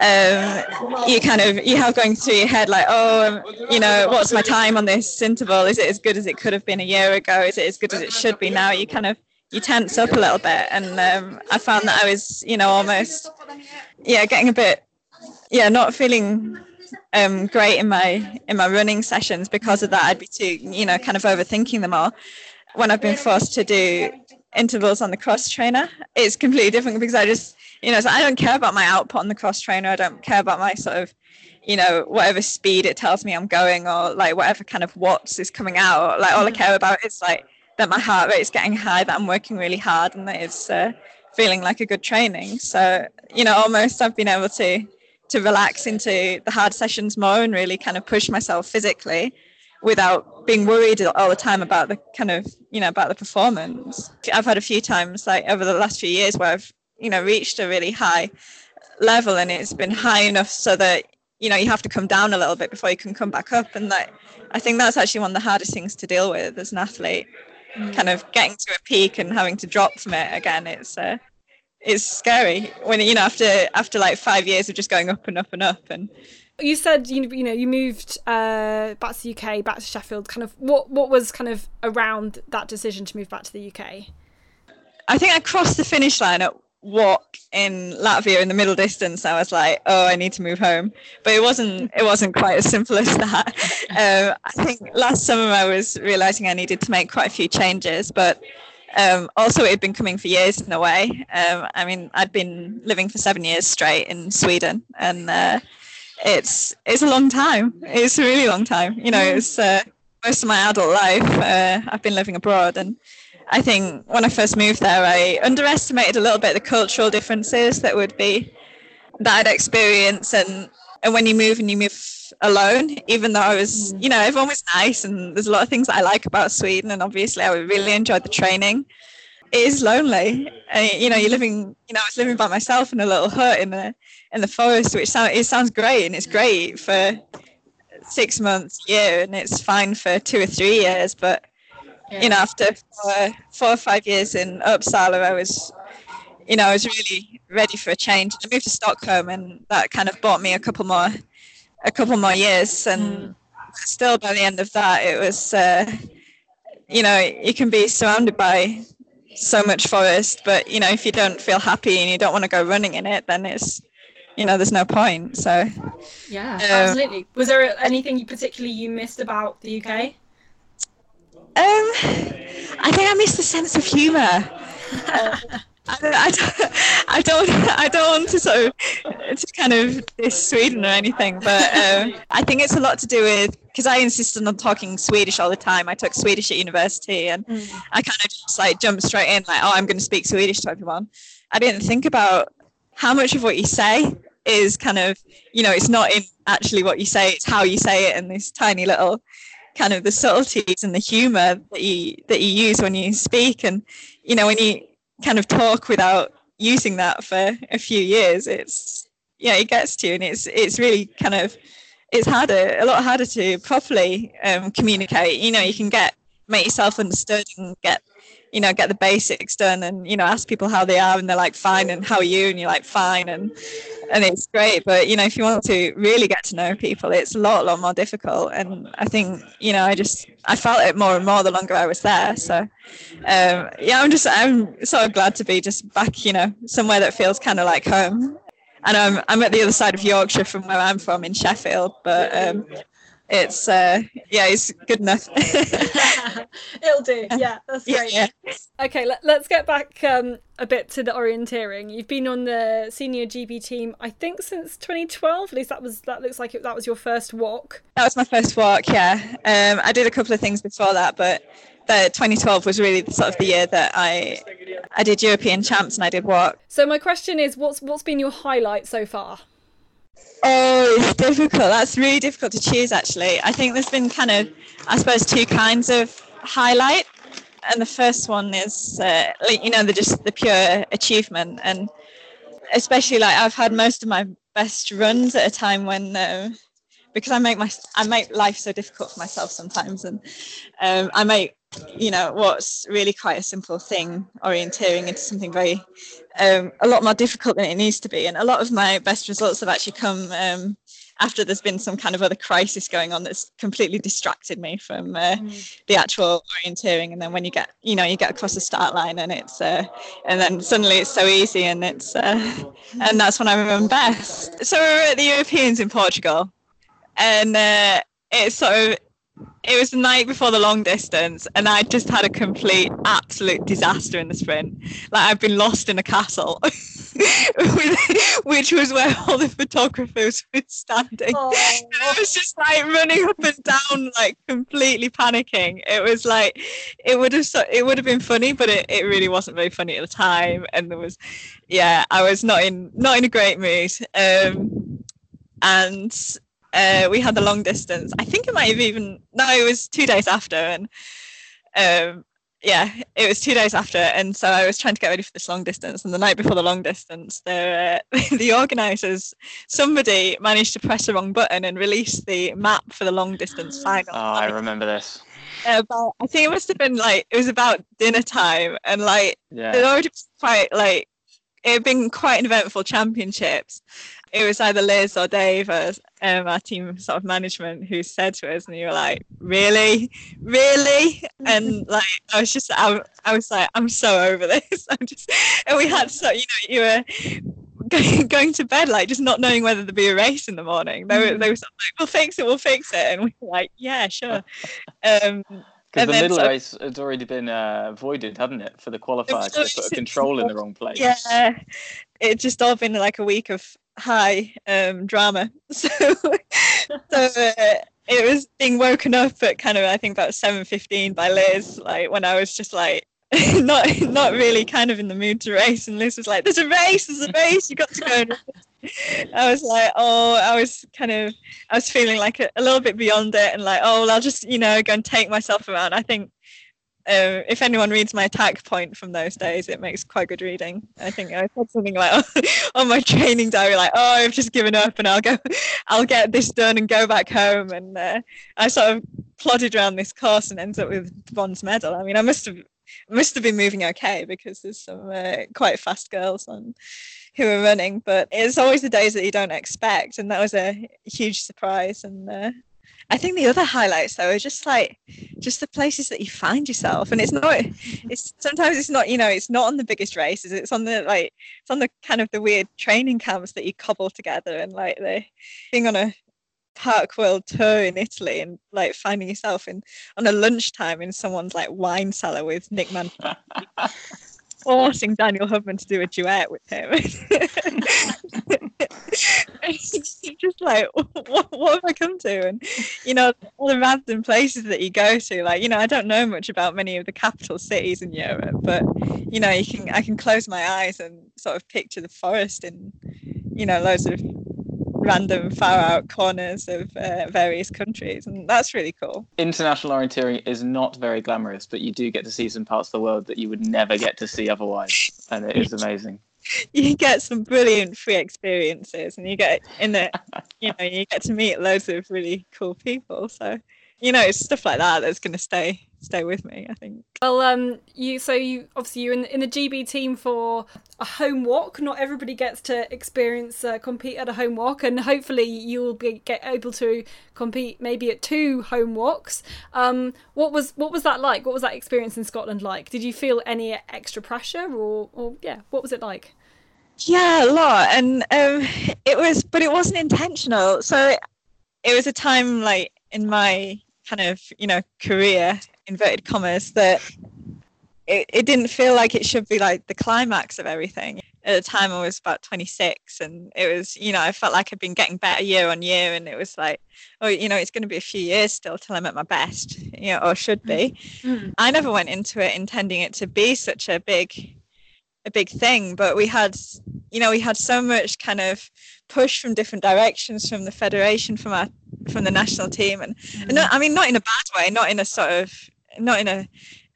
um, you kind of you have going through your head like, oh, um, you know, what's my time on this interval? Is it as good as it could have been a year ago? Is it as good as it should be now? You kind of you tense up a little bit, and um, I found that I was, you know, almost, yeah, getting a bit, yeah, not feeling um, great in my in my running sessions because of that. I'd be too, you know, kind of overthinking them all. When I've been forced to do intervals on the cross trainer, it's completely different because I just you know, so I don't care about my output on the cross trainer. I don't care about my sort of, you know, whatever speed it tells me I'm going or like whatever kind of watts is coming out. Like all I care about is like that my heart rate is getting high, that I'm working really hard, and that it's uh, feeling like a good training. So you know, almost I've been able to to relax into the hard sessions more and really kind of push myself physically without being worried all the time about the kind of you know about the performance. I've had a few times like over the last few years where i've you know reached a really high level and it's been high enough so that you know you have to come down a little bit before you can come back up. And that i think that's actually one of the hardest things to deal with as an athlete mm. kind of getting to a peak and having to drop from it again. It's uh, it's scary when you know after after like five years of just going up and up and up and you said you you know you moved uh, back to the UK, back to Sheffield. Kind of what what was kind of around that decision to move back to the UK? I think I crossed the finish line at WOC in Latvia in the middle distance, I was like, oh, I need to move home. But it wasn't it wasn't quite as simple as that. Um, I think last summer I was realizing I needed to make quite a few changes, but um, also it had been coming for years in a way. Um, I mean, I'd been living for seven years straight in Sweden, and uh, it's it's a long time. It's a really long time. You know, it's uh, most of my adult life. Uh, I've been living abroad, and I think when I first moved there, I underestimated a little bit the cultural differences that would be that I'd experience. And, and when you move and you move alone, even though I was, mm. you know, everyone was nice and there's a lot of things that I like about Sweden. And obviously, I really enjoyed the training. It is lonely. And, you know, you're living, you know, I was living by myself in a little hut in the, in the forest, which sound, it sounds great. And it's great for six months, a year, and it's fine for two or three years. But yeah. you know, after four, four or five years in Uppsala, I was, you know, I was really ready for a change. I moved to Stockholm, and that kind of bought me a couple more, a couple more years. And mm. still, by the end of that, it was, uh, you know, you can be surrounded by so much forest, but you know, if you don't feel happy and you don't want to go running in it, then it's you know there's no point so. Yeah um, absolutely. Was there anything you particularly you missed about the uk um, I think I missed the sense of humour. I, I, don't, I don't, I don't want to sort of to kind of diss Sweden or anything, but um, I think it's a lot to do with because I insisted on talking Swedish all the time. I took Swedish at university, and mm. I kind of just like jumped straight in, like, oh, I'm going to speak Swedish to everyone. I didn't think about how much of what you say is kind of, you know, it's not in actually what you say; it's how you say it and this tiny little kind of the subtleties and the humor that you that you use when you speak and you know when you kind of talk without using that for a few years it's yeah it gets to you and it's it's really kind of it's harder a lot harder to properly um, communicate. You know you can get make yourself understood and get you know get the basics done and you know ask people how they are and they're like fine and how are you? And you're like fine and and it's great. But you know if you want to really get to know people it's a lot lot more difficult. And i think you know i just i felt it more and more the longer i was there. So um, yeah i'm just i'm so glad to be just back you know somewhere that feels kind of like home. And I'm, I'm at the other side of yorkshire from where i'm from in sheffield but um, it's uh yeah it's good enough it'll do yeah that's great yeah, okay let, us get back um a bit to the orienteering you've been on the senior GB team i think since 2012 at least that was that looks like it, that was your first WOC that was my first WOC yeah um i did a couple of things before that but the 2012 was really sort of the year that I I did European champs and I did WOC. So my question is, what's what's been your highlight so far? Oh, it's difficult. That's really difficult to choose, actually. I think there's been kind of, I suppose, two kinds of highlight. And the first one is, uh, you know, the just the pure achievement. And especially like I've had most of my best runs at a time when, uh, because I make my I make life so difficult for myself sometimes, and um, I make you know what's really quite a simple thing orienteering into something very um, a lot more difficult than it needs to be and a lot of my best results have actually come um, after there's been some kind of other crisis going on that's completely distracted me from uh, mm. the actual orienteering and then when you get you know you get across the start line and it's uh, and then suddenly it's so easy and it's uh, and that's when I remember best so we were at the Europeans in Portugal and uh, it's sort of it was the night before the long distance and I just had a complete absolute disaster in the sprint. Like I've been lost in a castle, which was where all the photographers were standing. I was just like running up and down, like completely panicking. It was like it would have it would have been funny, but it, it really wasn't very funny at the time. And there was, yeah, I was not in not in a great mood. Um, and uh, we had the long distance. I think it might have even no, it was two days after, and um, yeah, it was two days after, and so I was trying to get ready for this long distance. And the night before the long distance, the uh, the organisers, somebody managed to press the wrong button and release the map for the long distance final. Oh, I remember this. About, I think it must have been like it was about dinner time, and like yeah. it already quite like it had been quite an eventful championships, it was either Liz or Dave as um, our team sort of management who said to us, and you were like, "Really, really?" And like, I was just, I, I was like, "I'm so over this." I'm just, and we had so, you know, you were going, going to bed like just not knowing whether there'd be a race in the morning. They were, they were sort of like, "We'll fix it, we'll fix it," and we were like, "Yeah, sure." Um, because the middle so, race had already been uh, voided, hadn't it, for the qualifiers? They put a control in the wrong place. Yeah, it just all been like a week of high um, drama. So, so uh, it was being woken up at kind of I think about seven fifteen by Liz, like when I was just like not not really kind of in the mood to race, and Liz was like, "There's a race, there's a race, you got to go." I was like, oh, I was kind of, I was feeling like a, a, little bit beyond it, and like, oh, well, I'll just, you know, go and take myself around. I think uh, if anyone reads my Attackpoint from those days, it makes quite good reading. I think I said something like on my training diary, like, "Oh, I've just given up, and I'll go, I'll get this done and go back home." And uh, I sort of plodded around this course and ended up with the bronze medal. I mean, I must have must have been moving okay because there's some uh, quite fast girls on who are running, but it's always the days that you don't expect, and that was a huge surprise. And uh, I think the other highlights though are just like just the places that you find yourself, and it's not. It's sometimes it's not. You know, it's not on the biggest races. It's on the like it's on the kind of the weird training camps that you cobble together, and like the being on a park world tour in Italy and like finding yourself in on a lunchtime in someone's like wine cellar with Nick Manfredi forcing Daniel Hubmann to do a duet with him. just like, what, what have I come to? And, you know, all the random places that you go to, like, you know, I don't know much about many of the capital cities in Europe, but, you know, you can, I can close my eyes and sort of picture the forest in, you know, loads of random far out corners of uh, various countries and that's really cool international orienteering is not very glamorous but you do get to see some parts of the world that you would never get to see otherwise and it is amazing you get some brilliant free experiences and you get in it you know you get to meet loads of really cool people so you know it's stuff like that that's going to stay stay with me i think. Well um you so you obviously you're in, in the gb team for a home WOC. Not everybody gets to experience uh, compete at a home WOC and hopefully you'll be get able to compete maybe at two home WOCs. Um what was what was that like? What was that experience in scotland like? Did you feel any extra pressure or or yeah what was it like? Yeah a lot and um it was but it wasn't intentional. So it was a time like in my kind of you know career inverted commas that it, it didn't feel like it should be like the climax of everything at the time i was about 26 and it was you know i felt like i'd been getting better year on year and it was like oh you know it's going to be a few years still till i'm at my best you know or should be mm-hmm. i never went into it intending it to be such a big a big thing but we had you know we had so much kind of push from different directions from the federation from our from the national team and, mm. and not, i mean not in a bad way not in a sort of not in a,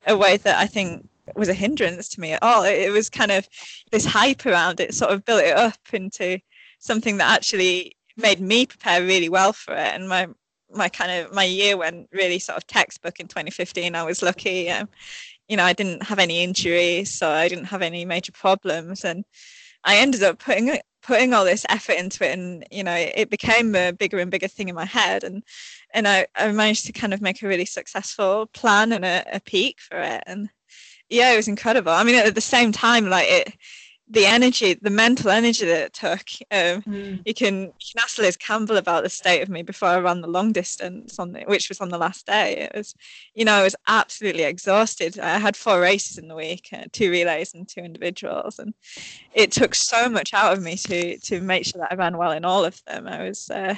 a way that i think was a hindrance to me at all it, it was kind of this hype around it sort of built it up into something that actually made me prepare really well for it and my my kind of my year went really sort of textbook in 2015. I was lucky. Um, you know, I didn't have any injuries, so I didn't have any major problems, and I ended up putting putting all this effort into it, and you know, it became a bigger and bigger thing in my head, and and I, I managed to kind of make a really successful plan and a, a peak for it, and yeah, it was incredible. I mean, at the same time, like it the energy, the mental energy that it took. Um, mm. You can you can ask Liz Campbell about the state of me before I ran the long distance on the, which was on the last day. It was, you know, I was absolutely exhausted. I had four races in the week, uh, two relays and two individuals, and it took so much out of me to to make sure that I ran well in all of them. I was, uh,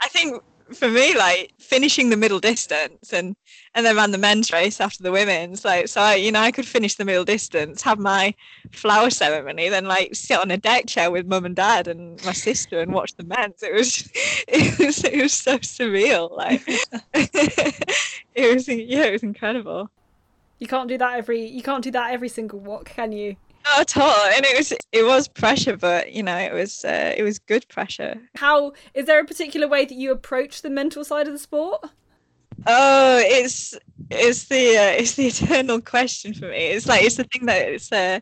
I think for me, like finishing the middle distance and and then ran the men's race after the women's. Like so, I, you know, I could finish the middle distance, have my flower ceremony, then like sit on a deck chair with mum and dad and my sister and watch the men's. It was, it was, it was so surreal. Like it was, yeah, it was incredible. You can't do that every. You can't do that every single WOC, can you? Not at all. And it was it was pressure, but you know, it was uh, it was good pressure. How is there a particular way that you approach the mental side of the sport? Oh, it's it's the uh, it's the eternal question for me. It's like it's the thing that it's uh,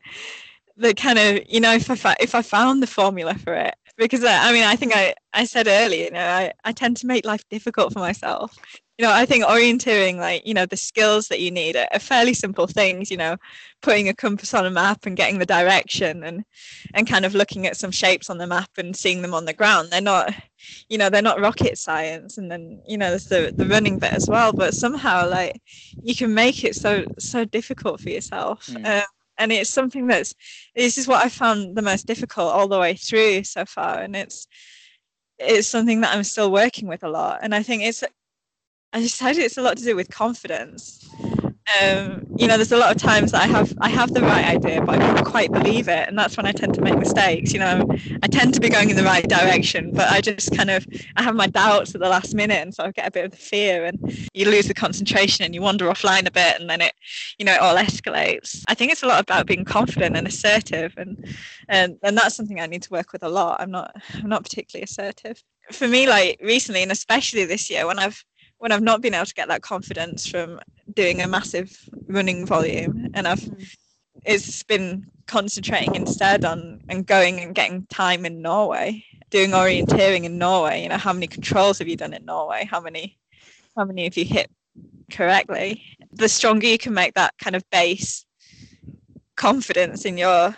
the kind of you know if I if I found the formula for it because uh, I mean I think I I said earlier you know I I tend to make life difficult for myself you know, I think orienteering, like, you know, the skills that you need are, are, fairly simple things, you know, putting a compass on a map and getting the direction and and kind of looking at some shapes on the map and seeing them on the ground. They're not, you know, they're not rocket science. And then, you know, there's the, the running bit as well. But somehow like you can make it so so difficult for yourself. Mm. Um, and it's something that's this is what I found the most difficult all the way through so far. And it's it's something that I'm still working with a lot. And I think it's I decided it's a lot to do with confidence. Um, you know, there's a lot of times that I have I have the right idea, but I can't quite believe it, and that's when I tend to make mistakes. You know, I tend to be going in the right direction, but I just kind of I have my doubts at the last minute, and so I get a bit of the fear, and you lose the concentration, and you wander offline a bit, and then it, you know, it all escalates. I think it's a lot about being confident and assertive, and and and that's something I need to work with a lot. I'm not I'm not particularly assertive. For me, like recently, and especially this year, when I've when I've not been able to get that confidence from doing a massive running volume and I've mm. it's been concentrating instead on and going and getting time in Norway, doing orienteering in Norway. You know, how many controls have you done in Norway? How many how many have you hit correctly? The stronger you can make that kind of base confidence in your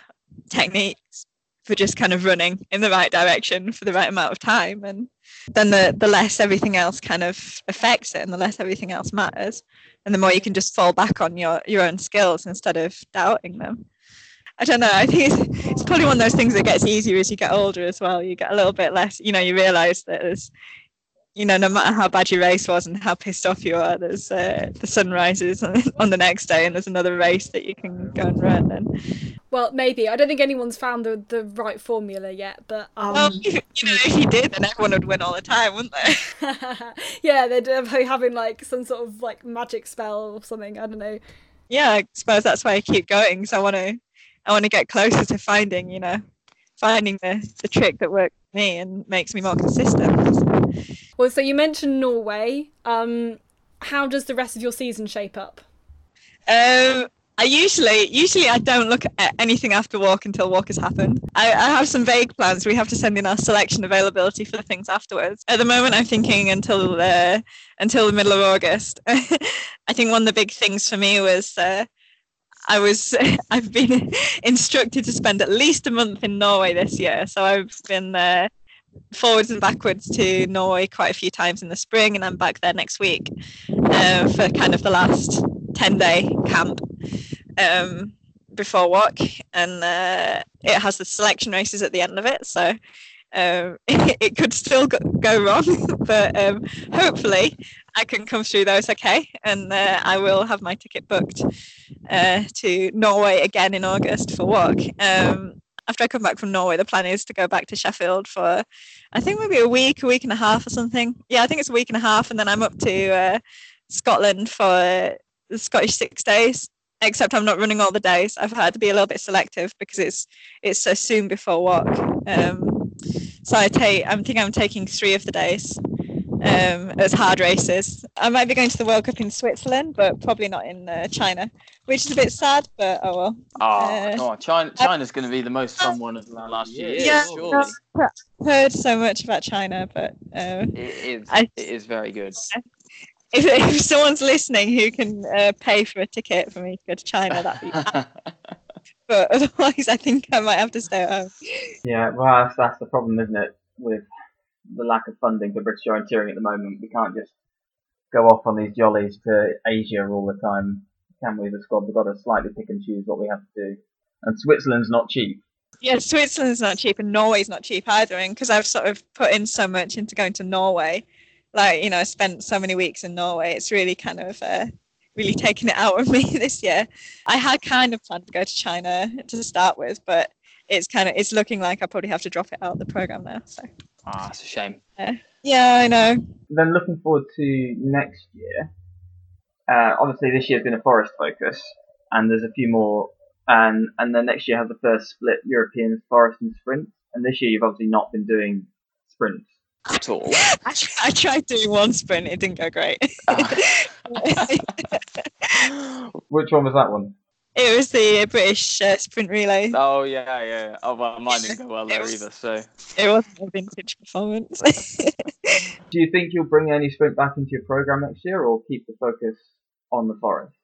techniques for just kind of running in the right direction for the right amount of time and then the, the less everything else kind of affects it and the less everything else matters and the more you can just fall back on your your own skills instead of doubting them. I don't know i think it's, it's probably one of those things that gets easier as you get older as well. You get a little bit less you know you realize that there's you know, no matter how bad your race was and how pissed off you are, there's uh, the sun rises on the next day and there's another race that you can go and run. And well, maybe I don't think anyone's found the, the right formula yet, but um... well, you know, if you did, then everyone would win all the time, wouldn't they? yeah, they'd be having like some sort of like magic spell or something. I don't know. Yeah, I suppose that's why I keep going because I want to, I want to get closer to finding, you know, finding the the trick that works for me and makes me more consistent. Well, so you mentioned Norway. Um, how does the rest of your season shape up? Um, I usually usually I don't look at anything after WOC until WOC has happened. I, I, have some vague plans. We have to send in our selection availability for the things afterwards. At the moment, I'm thinking until the until the middle of August. I think one of the big things for me was uh, I was I've been instructed to spend at least a month in Norway this year. So I've been uh, forwards and backwards to Norway quite a few times in the spring, and I'm back there next week uh, for kind of the last 10 day camp um, before WOC. And uh, it has the selection races at the end of it. So um, it, could still go, go wrong, but um, hopefully I can come through those okay. And uh, I will have my ticket booked uh, to Norway again in August for WOC. Um, after I come back from Norway, the plan is to go back to Sheffield for, I think maybe a week, a week and a half or something. Yeah, I think it's a week and a half, and then I'm up to uh, Scotland for the Scottish Six Days. Except I'm not running all the days. I've had to be a little bit selective because it's it's so soon before WOC. Um, so I take, I'm thinking I'm taking three of the days, Um, it was hard races. I might be going to the World Cup in Switzerland, but probably not in uh, China, which is a bit sad. But oh well. Oh, Uh, come on. China, China's going to be the most fun one of the last few years, Yeah, surely. Heard so much about China, but uh, It is, I- it is very good. if, if someone's listening who can uh, pay for a ticket for me to go to China, that'd be. but otherwise, I think I might have to stay at home. Yeah, well, that's, that's the problem, isn't it? With the lack of funding for British orienteering at the moment, we can't just go off on these jollies to Asia all the time, can we? The squad, we've got to slightly pick and choose what we have to do. And Switzerland's not cheap. Yeah, Switzerland's not cheap, and Norway's not cheap either. And because I've sort of put in so much into going to Norway, like you know, I spent so many weeks in Norway. It's really kind of uh, really taken it out of me this year. I had kind of planned to go to China to start with, but it's kind of it's looking like I probably have to drop it out of the program now. So Ah, it's a shame. yeah, I know. Then looking forward to next year. Uh, obviously, this year's been a forest focus, and there's a few more. And and then next year have the first split European forest and sprint. And this year you've obviously not been doing sprints. At all. I, I tried doing one sprint, it didn't go great. Which one was that one? It was the British uh, sprint relay. oh, yeah, yeah. Oh, well, mine didn't go well there either, so. It wasn't a vintage performance. Do you think you'll bring any sprint back into your program next year, or keep the focus on the forest?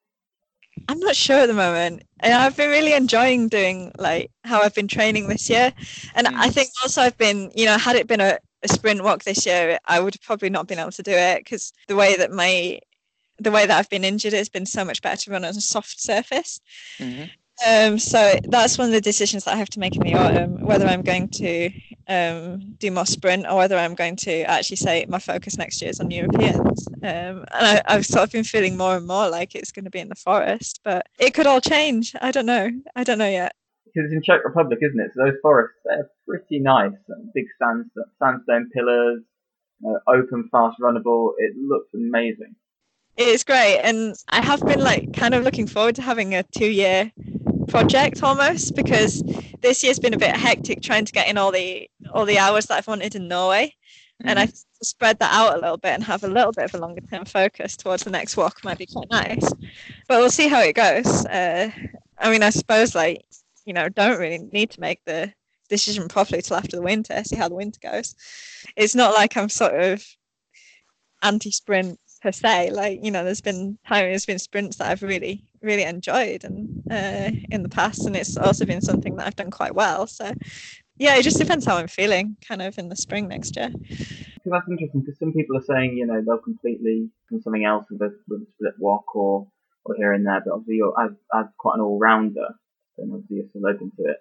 I'm not sure at the moment. And I've been really enjoying doing like how I've been training this year. And Mm. I think also I've been, you know, had it been a, a sprint WOC this year, I would have probably not been able to do it because the way that my the way that I've been injured it's been so much better to run on a soft surface. Mhm. Um, so that's one of the decisions that I have to make in the autumn, whether I'm going to um, do more sprint or whether I'm going to actually say my focus next year is on Europeans. Um, and I, I've sort of been feeling more and more like it's going to be in the forest, but it could all change. I don't know. I don't know yet. Because it's in Czech Republic, isn't it? So those forests, they're pretty nice. Big sand, sandstone pillars, uh, open, fast runnable. It looks amazing. It is great, and I have been like kind of looking forward to having a two-year project almost because this year's been a bit hectic trying to get in all the all the hours that I've wanted in Norway, and I spread that out a little bit and have a little bit of a longer term focus towards the next WOC might be quite nice. But we'll see how it goes. Uh, I mean, I suppose like you know don't really need to make the decision properly till after the winter, see how the winter goes. It's not like I'm sort of anti-sprint per se. Like you know, there's been time there's been sprints that I've really really enjoyed and uh, in the past, and it's also been something that I've done quite well. So yeah, it just depends how I'm feeling, kind of in the spring next year. Because that's interesting. Because some people are saying, you know, they'll completely do something else with a, with a split WOC or or here and there. But obviously, you're as quite an all rounder, then obviously you're still open to it.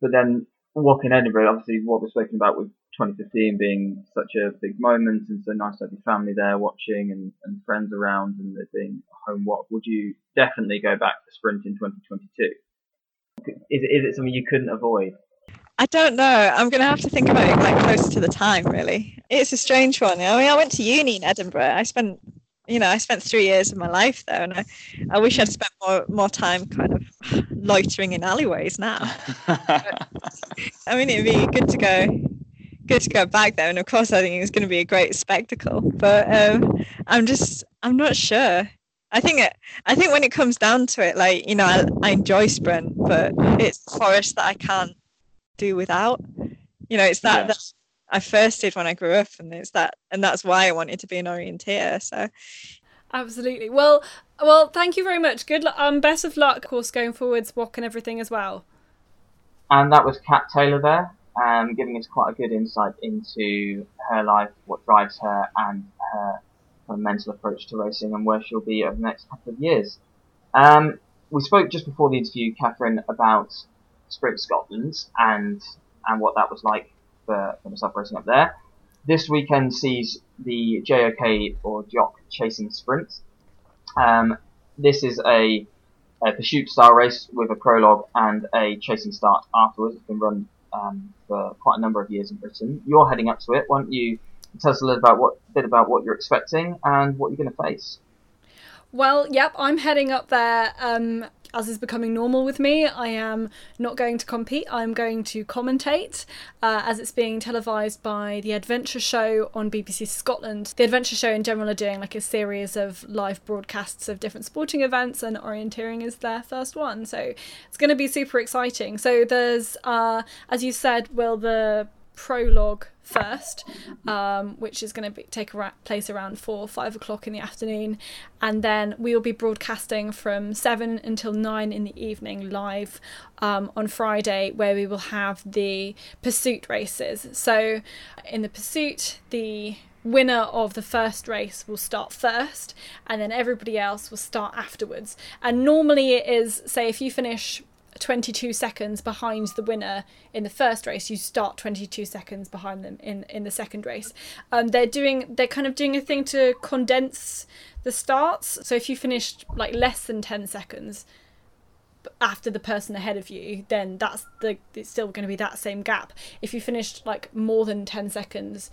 But then walking Edinburgh, obviously, what we're speaking about with 2015 being such a big moment and so nice to have your family there watching and, and friends around and it being a home WOC, would you definitely go back to sprint in 2022? Is it, is it something you couldn't avoid? I don't know. I'm going to have to think about it like closer to the time, really. It's a strange one. I mean, I went to uni in Edinburgh. I spent, you know, I spent three years of my life there, and I, I wish I'd spent more more time kind of loitering in alleyways now. I mean, it'd be good to go, good to go back there, and of course, I think it's going to be a great spectacle. But um, I'm just, I'm not sure. I think it, I think when it comes down to it, like you know, I, I enjoy sprint, but it's forest that I can't do without. You know, it's that, Yeah. that I first did when I grew up, and it's that, and that's why I wanted to be an orienteer. So Absolutely. Well, well, thank you very much. Good luck. Um, best of luck, of course, going forwards, WOC and everything as well. And that was Cat Taylor there, um, giving us quite a good insight into her life, what drives her, and her of mental approach to racing, and where she'll be over the next couple of years. Um, we spoke just before the interview, Katherine, about Sprint Scotland and and what that was like for, for myself racing up there. This weekend sees the JOK or Jock Chasing Sprint. Um, this is a a pursuit style race with a prologue and a chasing start afterwards. It's been run um, for quite a number of years in Britain. You're heading up to it. Why don't you tell us a little about what bit about what you're expecting and what you're going to face? Well, yep, I'm heading up there. Um, as is becoming normal with me, I am not going to compete. I'm going to commentate uh, as it's being televised by the Adventure Show on BBC Scotland. The Adventure Show in general are doing like a series of live broadcasts of different sporting events, and orienteering is their first one. So it's going to be super exciting. So there's, uh, as you said, Will, the prologue first, um, which is going to take place around four, five o'clock in the afternoon, and then we will be broadcasting from seven until nine in the evening live um, on Friday, where we will have the pursuit races. So, in the pursuit, the winner of the first race will start first and then everybody else will start afterwards and normally it is say if you finish 22 seconds behind the winner in the first race you start 22 seconds behind them in in the second race. Um, they're doing they're kind of doing a thing to condense the starts. So if you finished like less than 10 seconds after the person ahead of you then that's the it's still going to be that same gap. If you finished like more than 10 seconds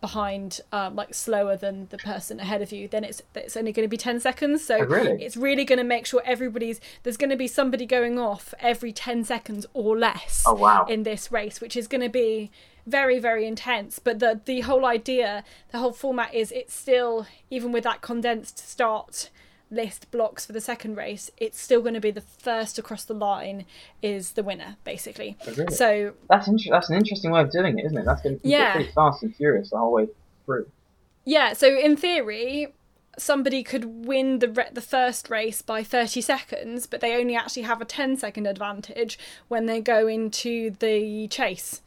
behind um, like slower than the person ahead of you then it's it's only going to be 10 seconds so Oh, really? it's really going to make sure everybody's there's going to be somebody going off every 10 seconds or less Oh wow. in this race which is going to be very very intense but the the whole idea the whole format is it's still even with that condensed start list blocks for the second race it's still going to be the first across the line is the winner basically Oh, really? so That's inter- that's an interesting way of doing it, isn't it? That's going to be Yeah. pretty fast and furious the whole way through. Yeah, so in theory, somebody could win the re- the first race by 30 seconds, but they only actually have a 10 second advantage when they go into the chase.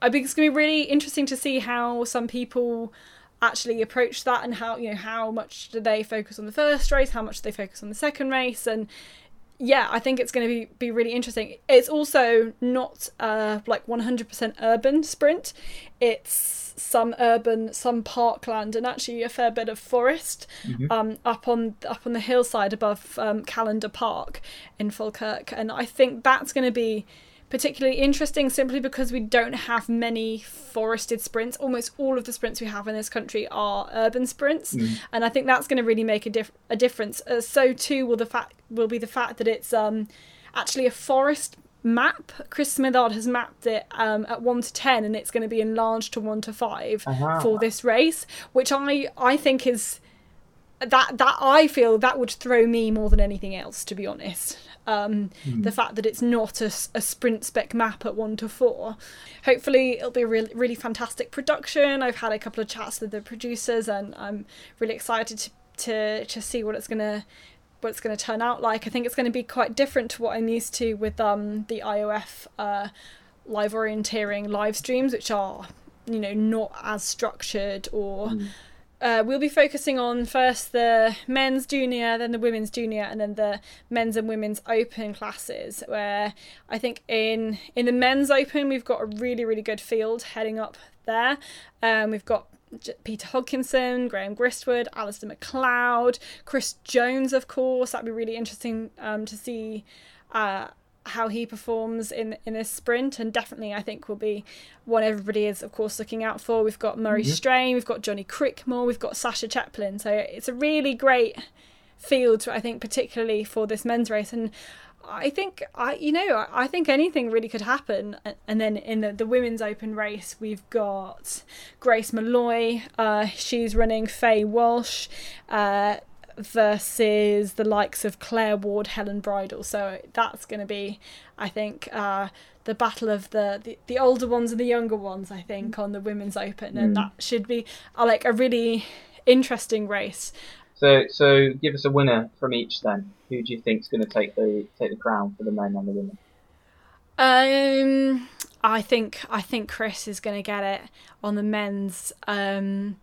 I think it's going to be really interesting to see how some people actually approach that and how you know how much do they focus on the first race, how much do they focus on the second race and yeah, I think it's going to be, be really interesting. It's also not uh, like 100% urban sprint. It's some urban, some parkland, and actually a fair bit of forest Mhm. um, up on up on the hillside above um, Callendar Park in Falkirk. And I think that's going to be particularly interesting simply because we don't have many forested sprints. Almost all of the sprints we have in this country are urban sprints, Mm. and I think that's going to really make a, diff- a difference. Uh, so too will the fact will be the fact that it's um, actually a forest map. Chris Smithard has mapped it um, at one to ten, and it's going to be enlarged to one to five Uh-huh. for this race, which I I think is that that I feel that would throw me more than anything else, to be honest. Um, The fact that it's not a sprint spec map at one to four. Hopefully, it'll be a really, really fantastic production. I've had a couple of chats with the producers, and I'm really excited to to, to see what it's gonna what it's gonna turn out like. I think it's going to be quite different to what I'm used to with um, the IOF uh, live orienteering live streams, which are you know not as structured or uh, we'll be focusing on first the men's junior, then the women's junior, and then the men's and women's open classes. Where I think in in the men's open we've got a really really good field heading up there. Um, we've got Peter Hodkinson, Graham Gristwood, Alistair McLeod, Chris Jones, of course. That'd be really interesting um, to see. Uh, how he performs in in this sprint, and definitely I think will be one everybody is of course looking out for. We've got Murray Strain, we've got Johnny Crickmore, we've got Sasha Chepelin. So it's a really great field, I think, particularly for this men's race. And I think I, you know, I I think anything really could happen. And then in the, the women's open race, we've got Grace Molloy. Uh, she's running Faye Walsh. Uh, versus the likes of Claire Ward, Helen Bridle. So that's going to be, I think, uh, the battle of the, the the older ones and the younger ones. I think on the women's open, and that should be uh, like a really interesting race. So so give us a winner from each then. Who do you think's going to take the take the crown for the men and the women? Um, I think I think Chris is going to get it on the men's. Um,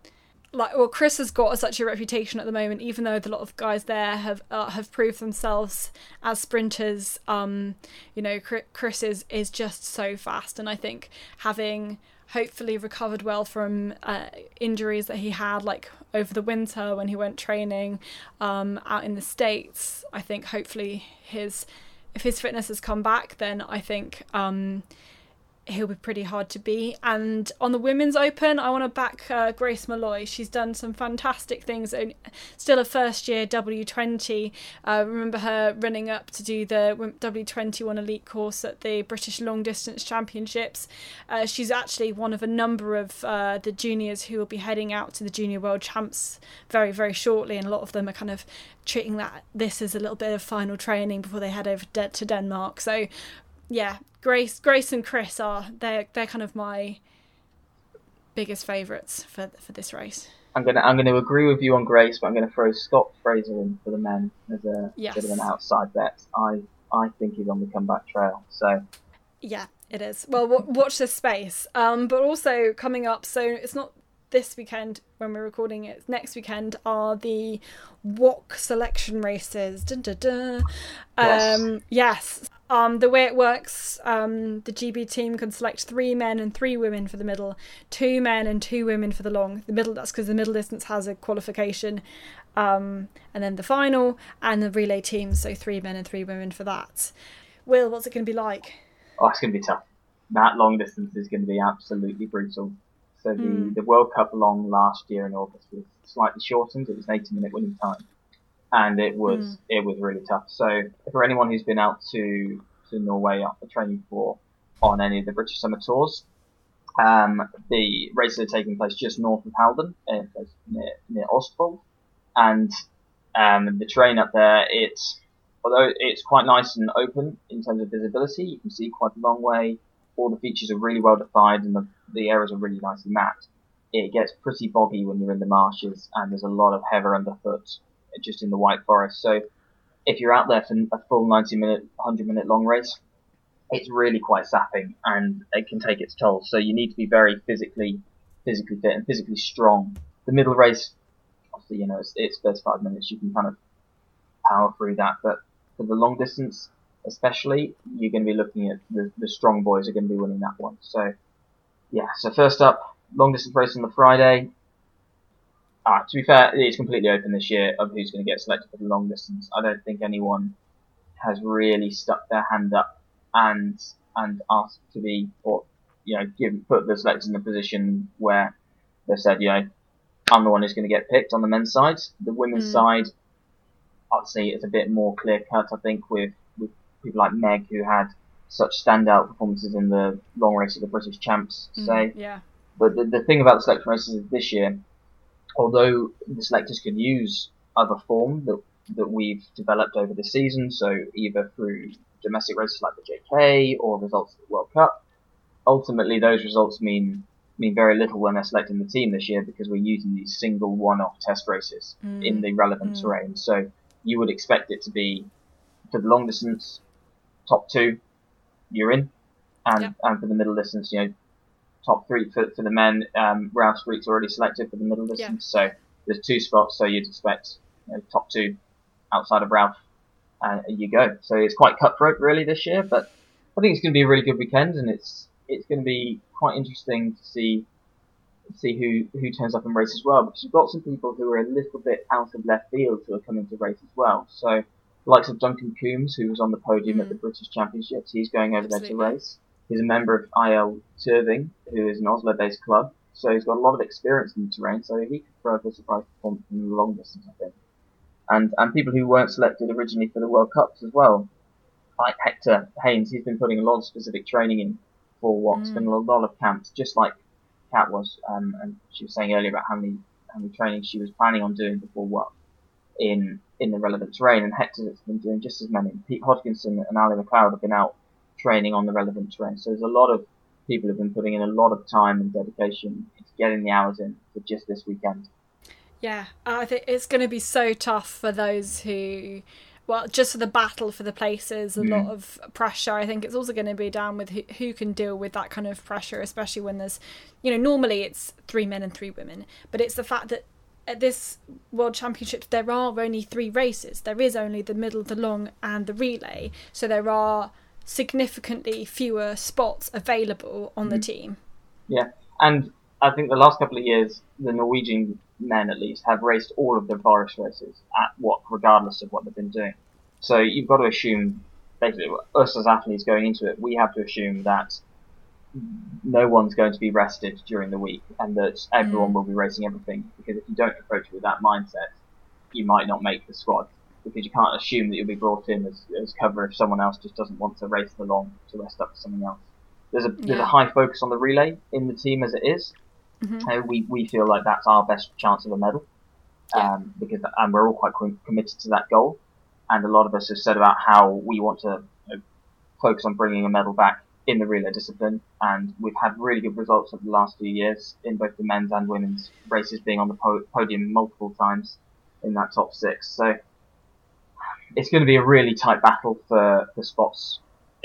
like, well, Chris has got such a reputation at the moment, even though a lot of guys there have uh, have proved themselves as sprinters. Um, you know, Chris is is just so fast, and I think having hopefully recovered well from uh, injuries that he had like over the winter when he went training um, out in the states i think hopefully his if his fitness has come back then i think um, he'll be pretty hard to beat. And on the women's open, I want to back uh, Grace Molloy. She's done some fantastic things. Still a first year W20. Uh, remember her running up to do the W21 elite course at the British Long Distance Championships. Uh, she's actually one of a number of uh, the juniors who will be heading out to the Junior World Champs very, very shortly. And a lot of them are kind of treating that this as a little bit of final training before they head over to Denmark. So yeah, Grace, Grace and Chris are they're they're kind of my biggest favourites for for this race. I'm gonna I'm gonna agree with you on Grace, but I'm gonna throw Scott Fraser in for the men as a yes. bit of an outside bet. I I think he's on the comeback trail. So yeah, it is. Well, w- watch this space. Um, but also coming up, so it's not this weekend when we're recording it. Next weekend are the WOC selection races. Dun, dun, dun. Um, yes. yes. Um, the way it works, um, the GB team can select three men and three women for the middle, two men and two women for the long. The middle, that's because the middle distance has a qualification, um, and then the final and the relay team, so three men and three women for that. Will, what's it going to be like? Oh, it's going to be tough. That long distance is going to be absolutely brutal. So the, Mm. the World Cup long last year in August was slightly shortened. It was an 80 minute winning time, and it was Mm. it was really tough. So for anyone who's been out to to Norway after training for on any of the British summer tours, um, the races are taking place just north of Halden, uh, near near Ostfold, and um, the terrain up there it's although it's quite nice and open in terms of visibility, you can see quite a long way. All the features are really well defined and the, the areas are really nicely mapped. It gets pretty boggy when you're in the marshes and there's a lot of heather underfoot just in the White Forest. So if you're out there for a full 90 minute, 100 minute long race, it's really quite sapping and it can take its toll. So you need to be very physically, physically fit and physically strong. The middle race, obviously, you know, it's, it's 35 minutes. You can kind of power through that, but for the long distance, especially, you're going to be looking at the, the strong boys are going to be winning that one. So, yeah. So first up, long distance race on the Friday. Ah, to be fair, it's completely open this year of who's going to get selected for the long distance. I don't think anyone has really stuck their hand up and and asked to be, or you know, give put the selectors in a position where they said, you know, I'm the one who's going to get picked on the men's side. The women's Mm. side, I'd it's a bit more clear cut. I think with people like Meg who had such standout performances in the long race of the British champs. Mm, Say, yeah. but the, the thing about the selection races is this year, although the selectors can use other form that that we've developed over the season, so either through domestic races like the JK or results at the World Cup, ultimately those results mean mean very little when they're selecting the team this year because we're using these single one-off test races Mm. in the relevant Mm. terrain. So you would expect it to be for the long distance, top two, you're in, and and for the middle distance, you know, top three for, for the men. Um, Ralph Street's already selected for the middle distance, so there's two spots. So you'd expect you know, top two outside of Ralph, and you go. So it's quite cutthroat really this year, but I think it's going to be a really good weekend, and it's it's going to be quite interesting to see see who who turns up and race as well because you've got some people who are a little bit out of left field who are coming to race as well. So the likes of Duncan Coombs, who was on the podium at Mm. the British Championships, he's going over there to race. He's a member of IL Tyrving, who is an Oslo-based club, so he's got a lot of experience in the terrain. So he could throw up a surprise performance in the long distance, I think. And and people who weren't selected originally for the World Cups as well, like Hector Haines, he's been putting a lot of specific training in for what's Mm. been a lot of camps, just like Cat was, um, and she was saying earlier about how many how many trainings she was planning on doing before WOC in in the relevant terrain, and Hector's been doing just as many. Pete Hodgkinson and Ali McLeod have been out training on the relevant terrain, so there's a lot of people have been putting in a lot of time and dedication into getting the hours in for just this weekend. Yeah, I think it's going to be so tough for those who, well, just for the battle for the places, a Mm. lot of pressure. I think it's also going to be down with who, who can deal with that kind of pressure, especially when there's, you know, normally it's three men and three women, but it's the fact that at this World Championships there are only three races. There is only the middle, the long, and the relay, so there are significantly fewer spots available on the mm-hmm. team yeah And I think the last couple of years, the Norwegian men at least have raced all of the Boris races at WOC, regardless of what they've been doing. So you've got to assume, basically, us as athletes going into it, we have to assume that no one's going to be rested during the week, and that everyone Mm. will be racing everything. Because if you don't approach it with that mindset, you might not make the squad. Because you can't assume that you'll be brought in as, as cover if someone else just doesn't want to race the long to rest up for something else. There's a there's a high focus on the relay in the team as it is. Mhm. Uh, we we feel like that's our best chance of a medal, Yeah. um, because and we're all quite committed to that goal. And a lot of us have said about how we want to you know, focus on bringing a medal back in the relay discipline, and we've had really good results over the last few years in both the men's and women's races, being on the po- podium multiple times in that top six. So it's going to be a really tight battle for the spots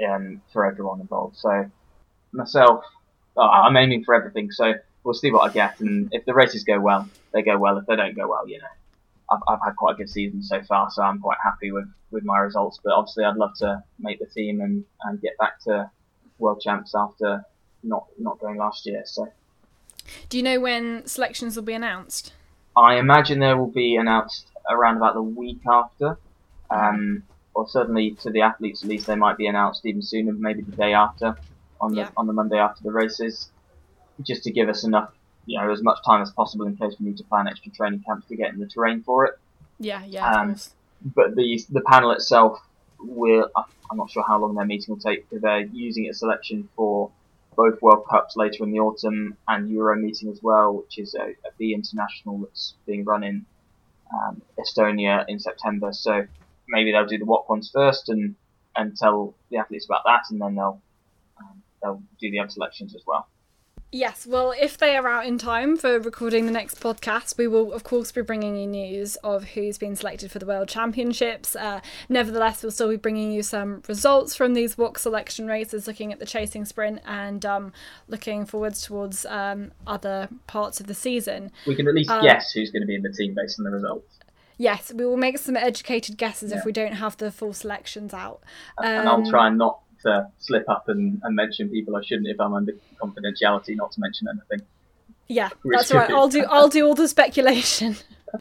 um, for everyone involved. So myself, uh, I'm aiming for everything. So we'll see what I get, and if the races go well, they go well. If they don't go well, you know, I've, I've had quite a good season so far, so I'm quite happy with, with my results. But obviously, I'd love to make the team and, and get back to world champs after not not going last year. So Do you know when selections will be announced? I imagine they will be announced around about the week after, um, or certainly to the athletes at least. They might be announced even sooner, maybe the day after, on the Yeah. on the Monday after the races, just to give us enough, you know, as much time as possible in case we need to plan extra training camps to get in the terrain for it. Yeah, yeah, Um. But the the panel itself will. I'm not sure how long their meeting will take because they're using it selection for both World Cups later in the autumn and Euro meeting as well, which is a, a B international that's being run in um, Estonia in September. So maybe they'll do the WOC ones first and and tell the athletes about that, and then they'll um, they'll do the other selections as well. Yes, well, if they are out in time for recording the next podcast, we will, of course, be bringing you news of who's been selected for the World Championships. Uh, nevertheless, we'll still be bringing you some results from these WOC selection races, looking at the chasing sprint and um, looking forwards towards um, other parts of the season. We can at least Uh, guess who's going to be in the team based on the results, Yes, we will make some educated guesses Yeah. if we don't have the full selections out. and I'll Um, try and not to slip up and, and mention people I shouldn't if I'm under confidentiality, not to mention anything. Yeah, that's right. I'll do I'll do all the speculation,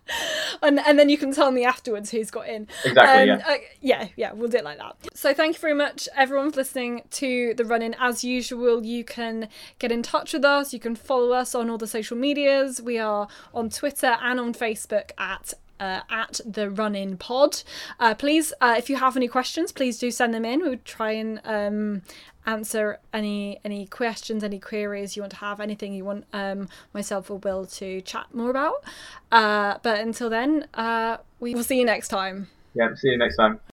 and and then you can tell me afterwards who's got in. Exactly, Um, yeah. uh, yeah, yeah, we'll do it like that. So thank you very much, everyone, for listening to the run in. As usual, you can get in touch with us. You can follow us on all the social medias. We are on Twitter and on Facebook at. Uh, at the run in pod. Uh, please uh, if you have any questions please do send them in. We'll try and um, answer any any questions any queries you want to have anything you want um, myself or will to chat more about. Uh, but until then uh, we will see you next time. Yeah, see you next time.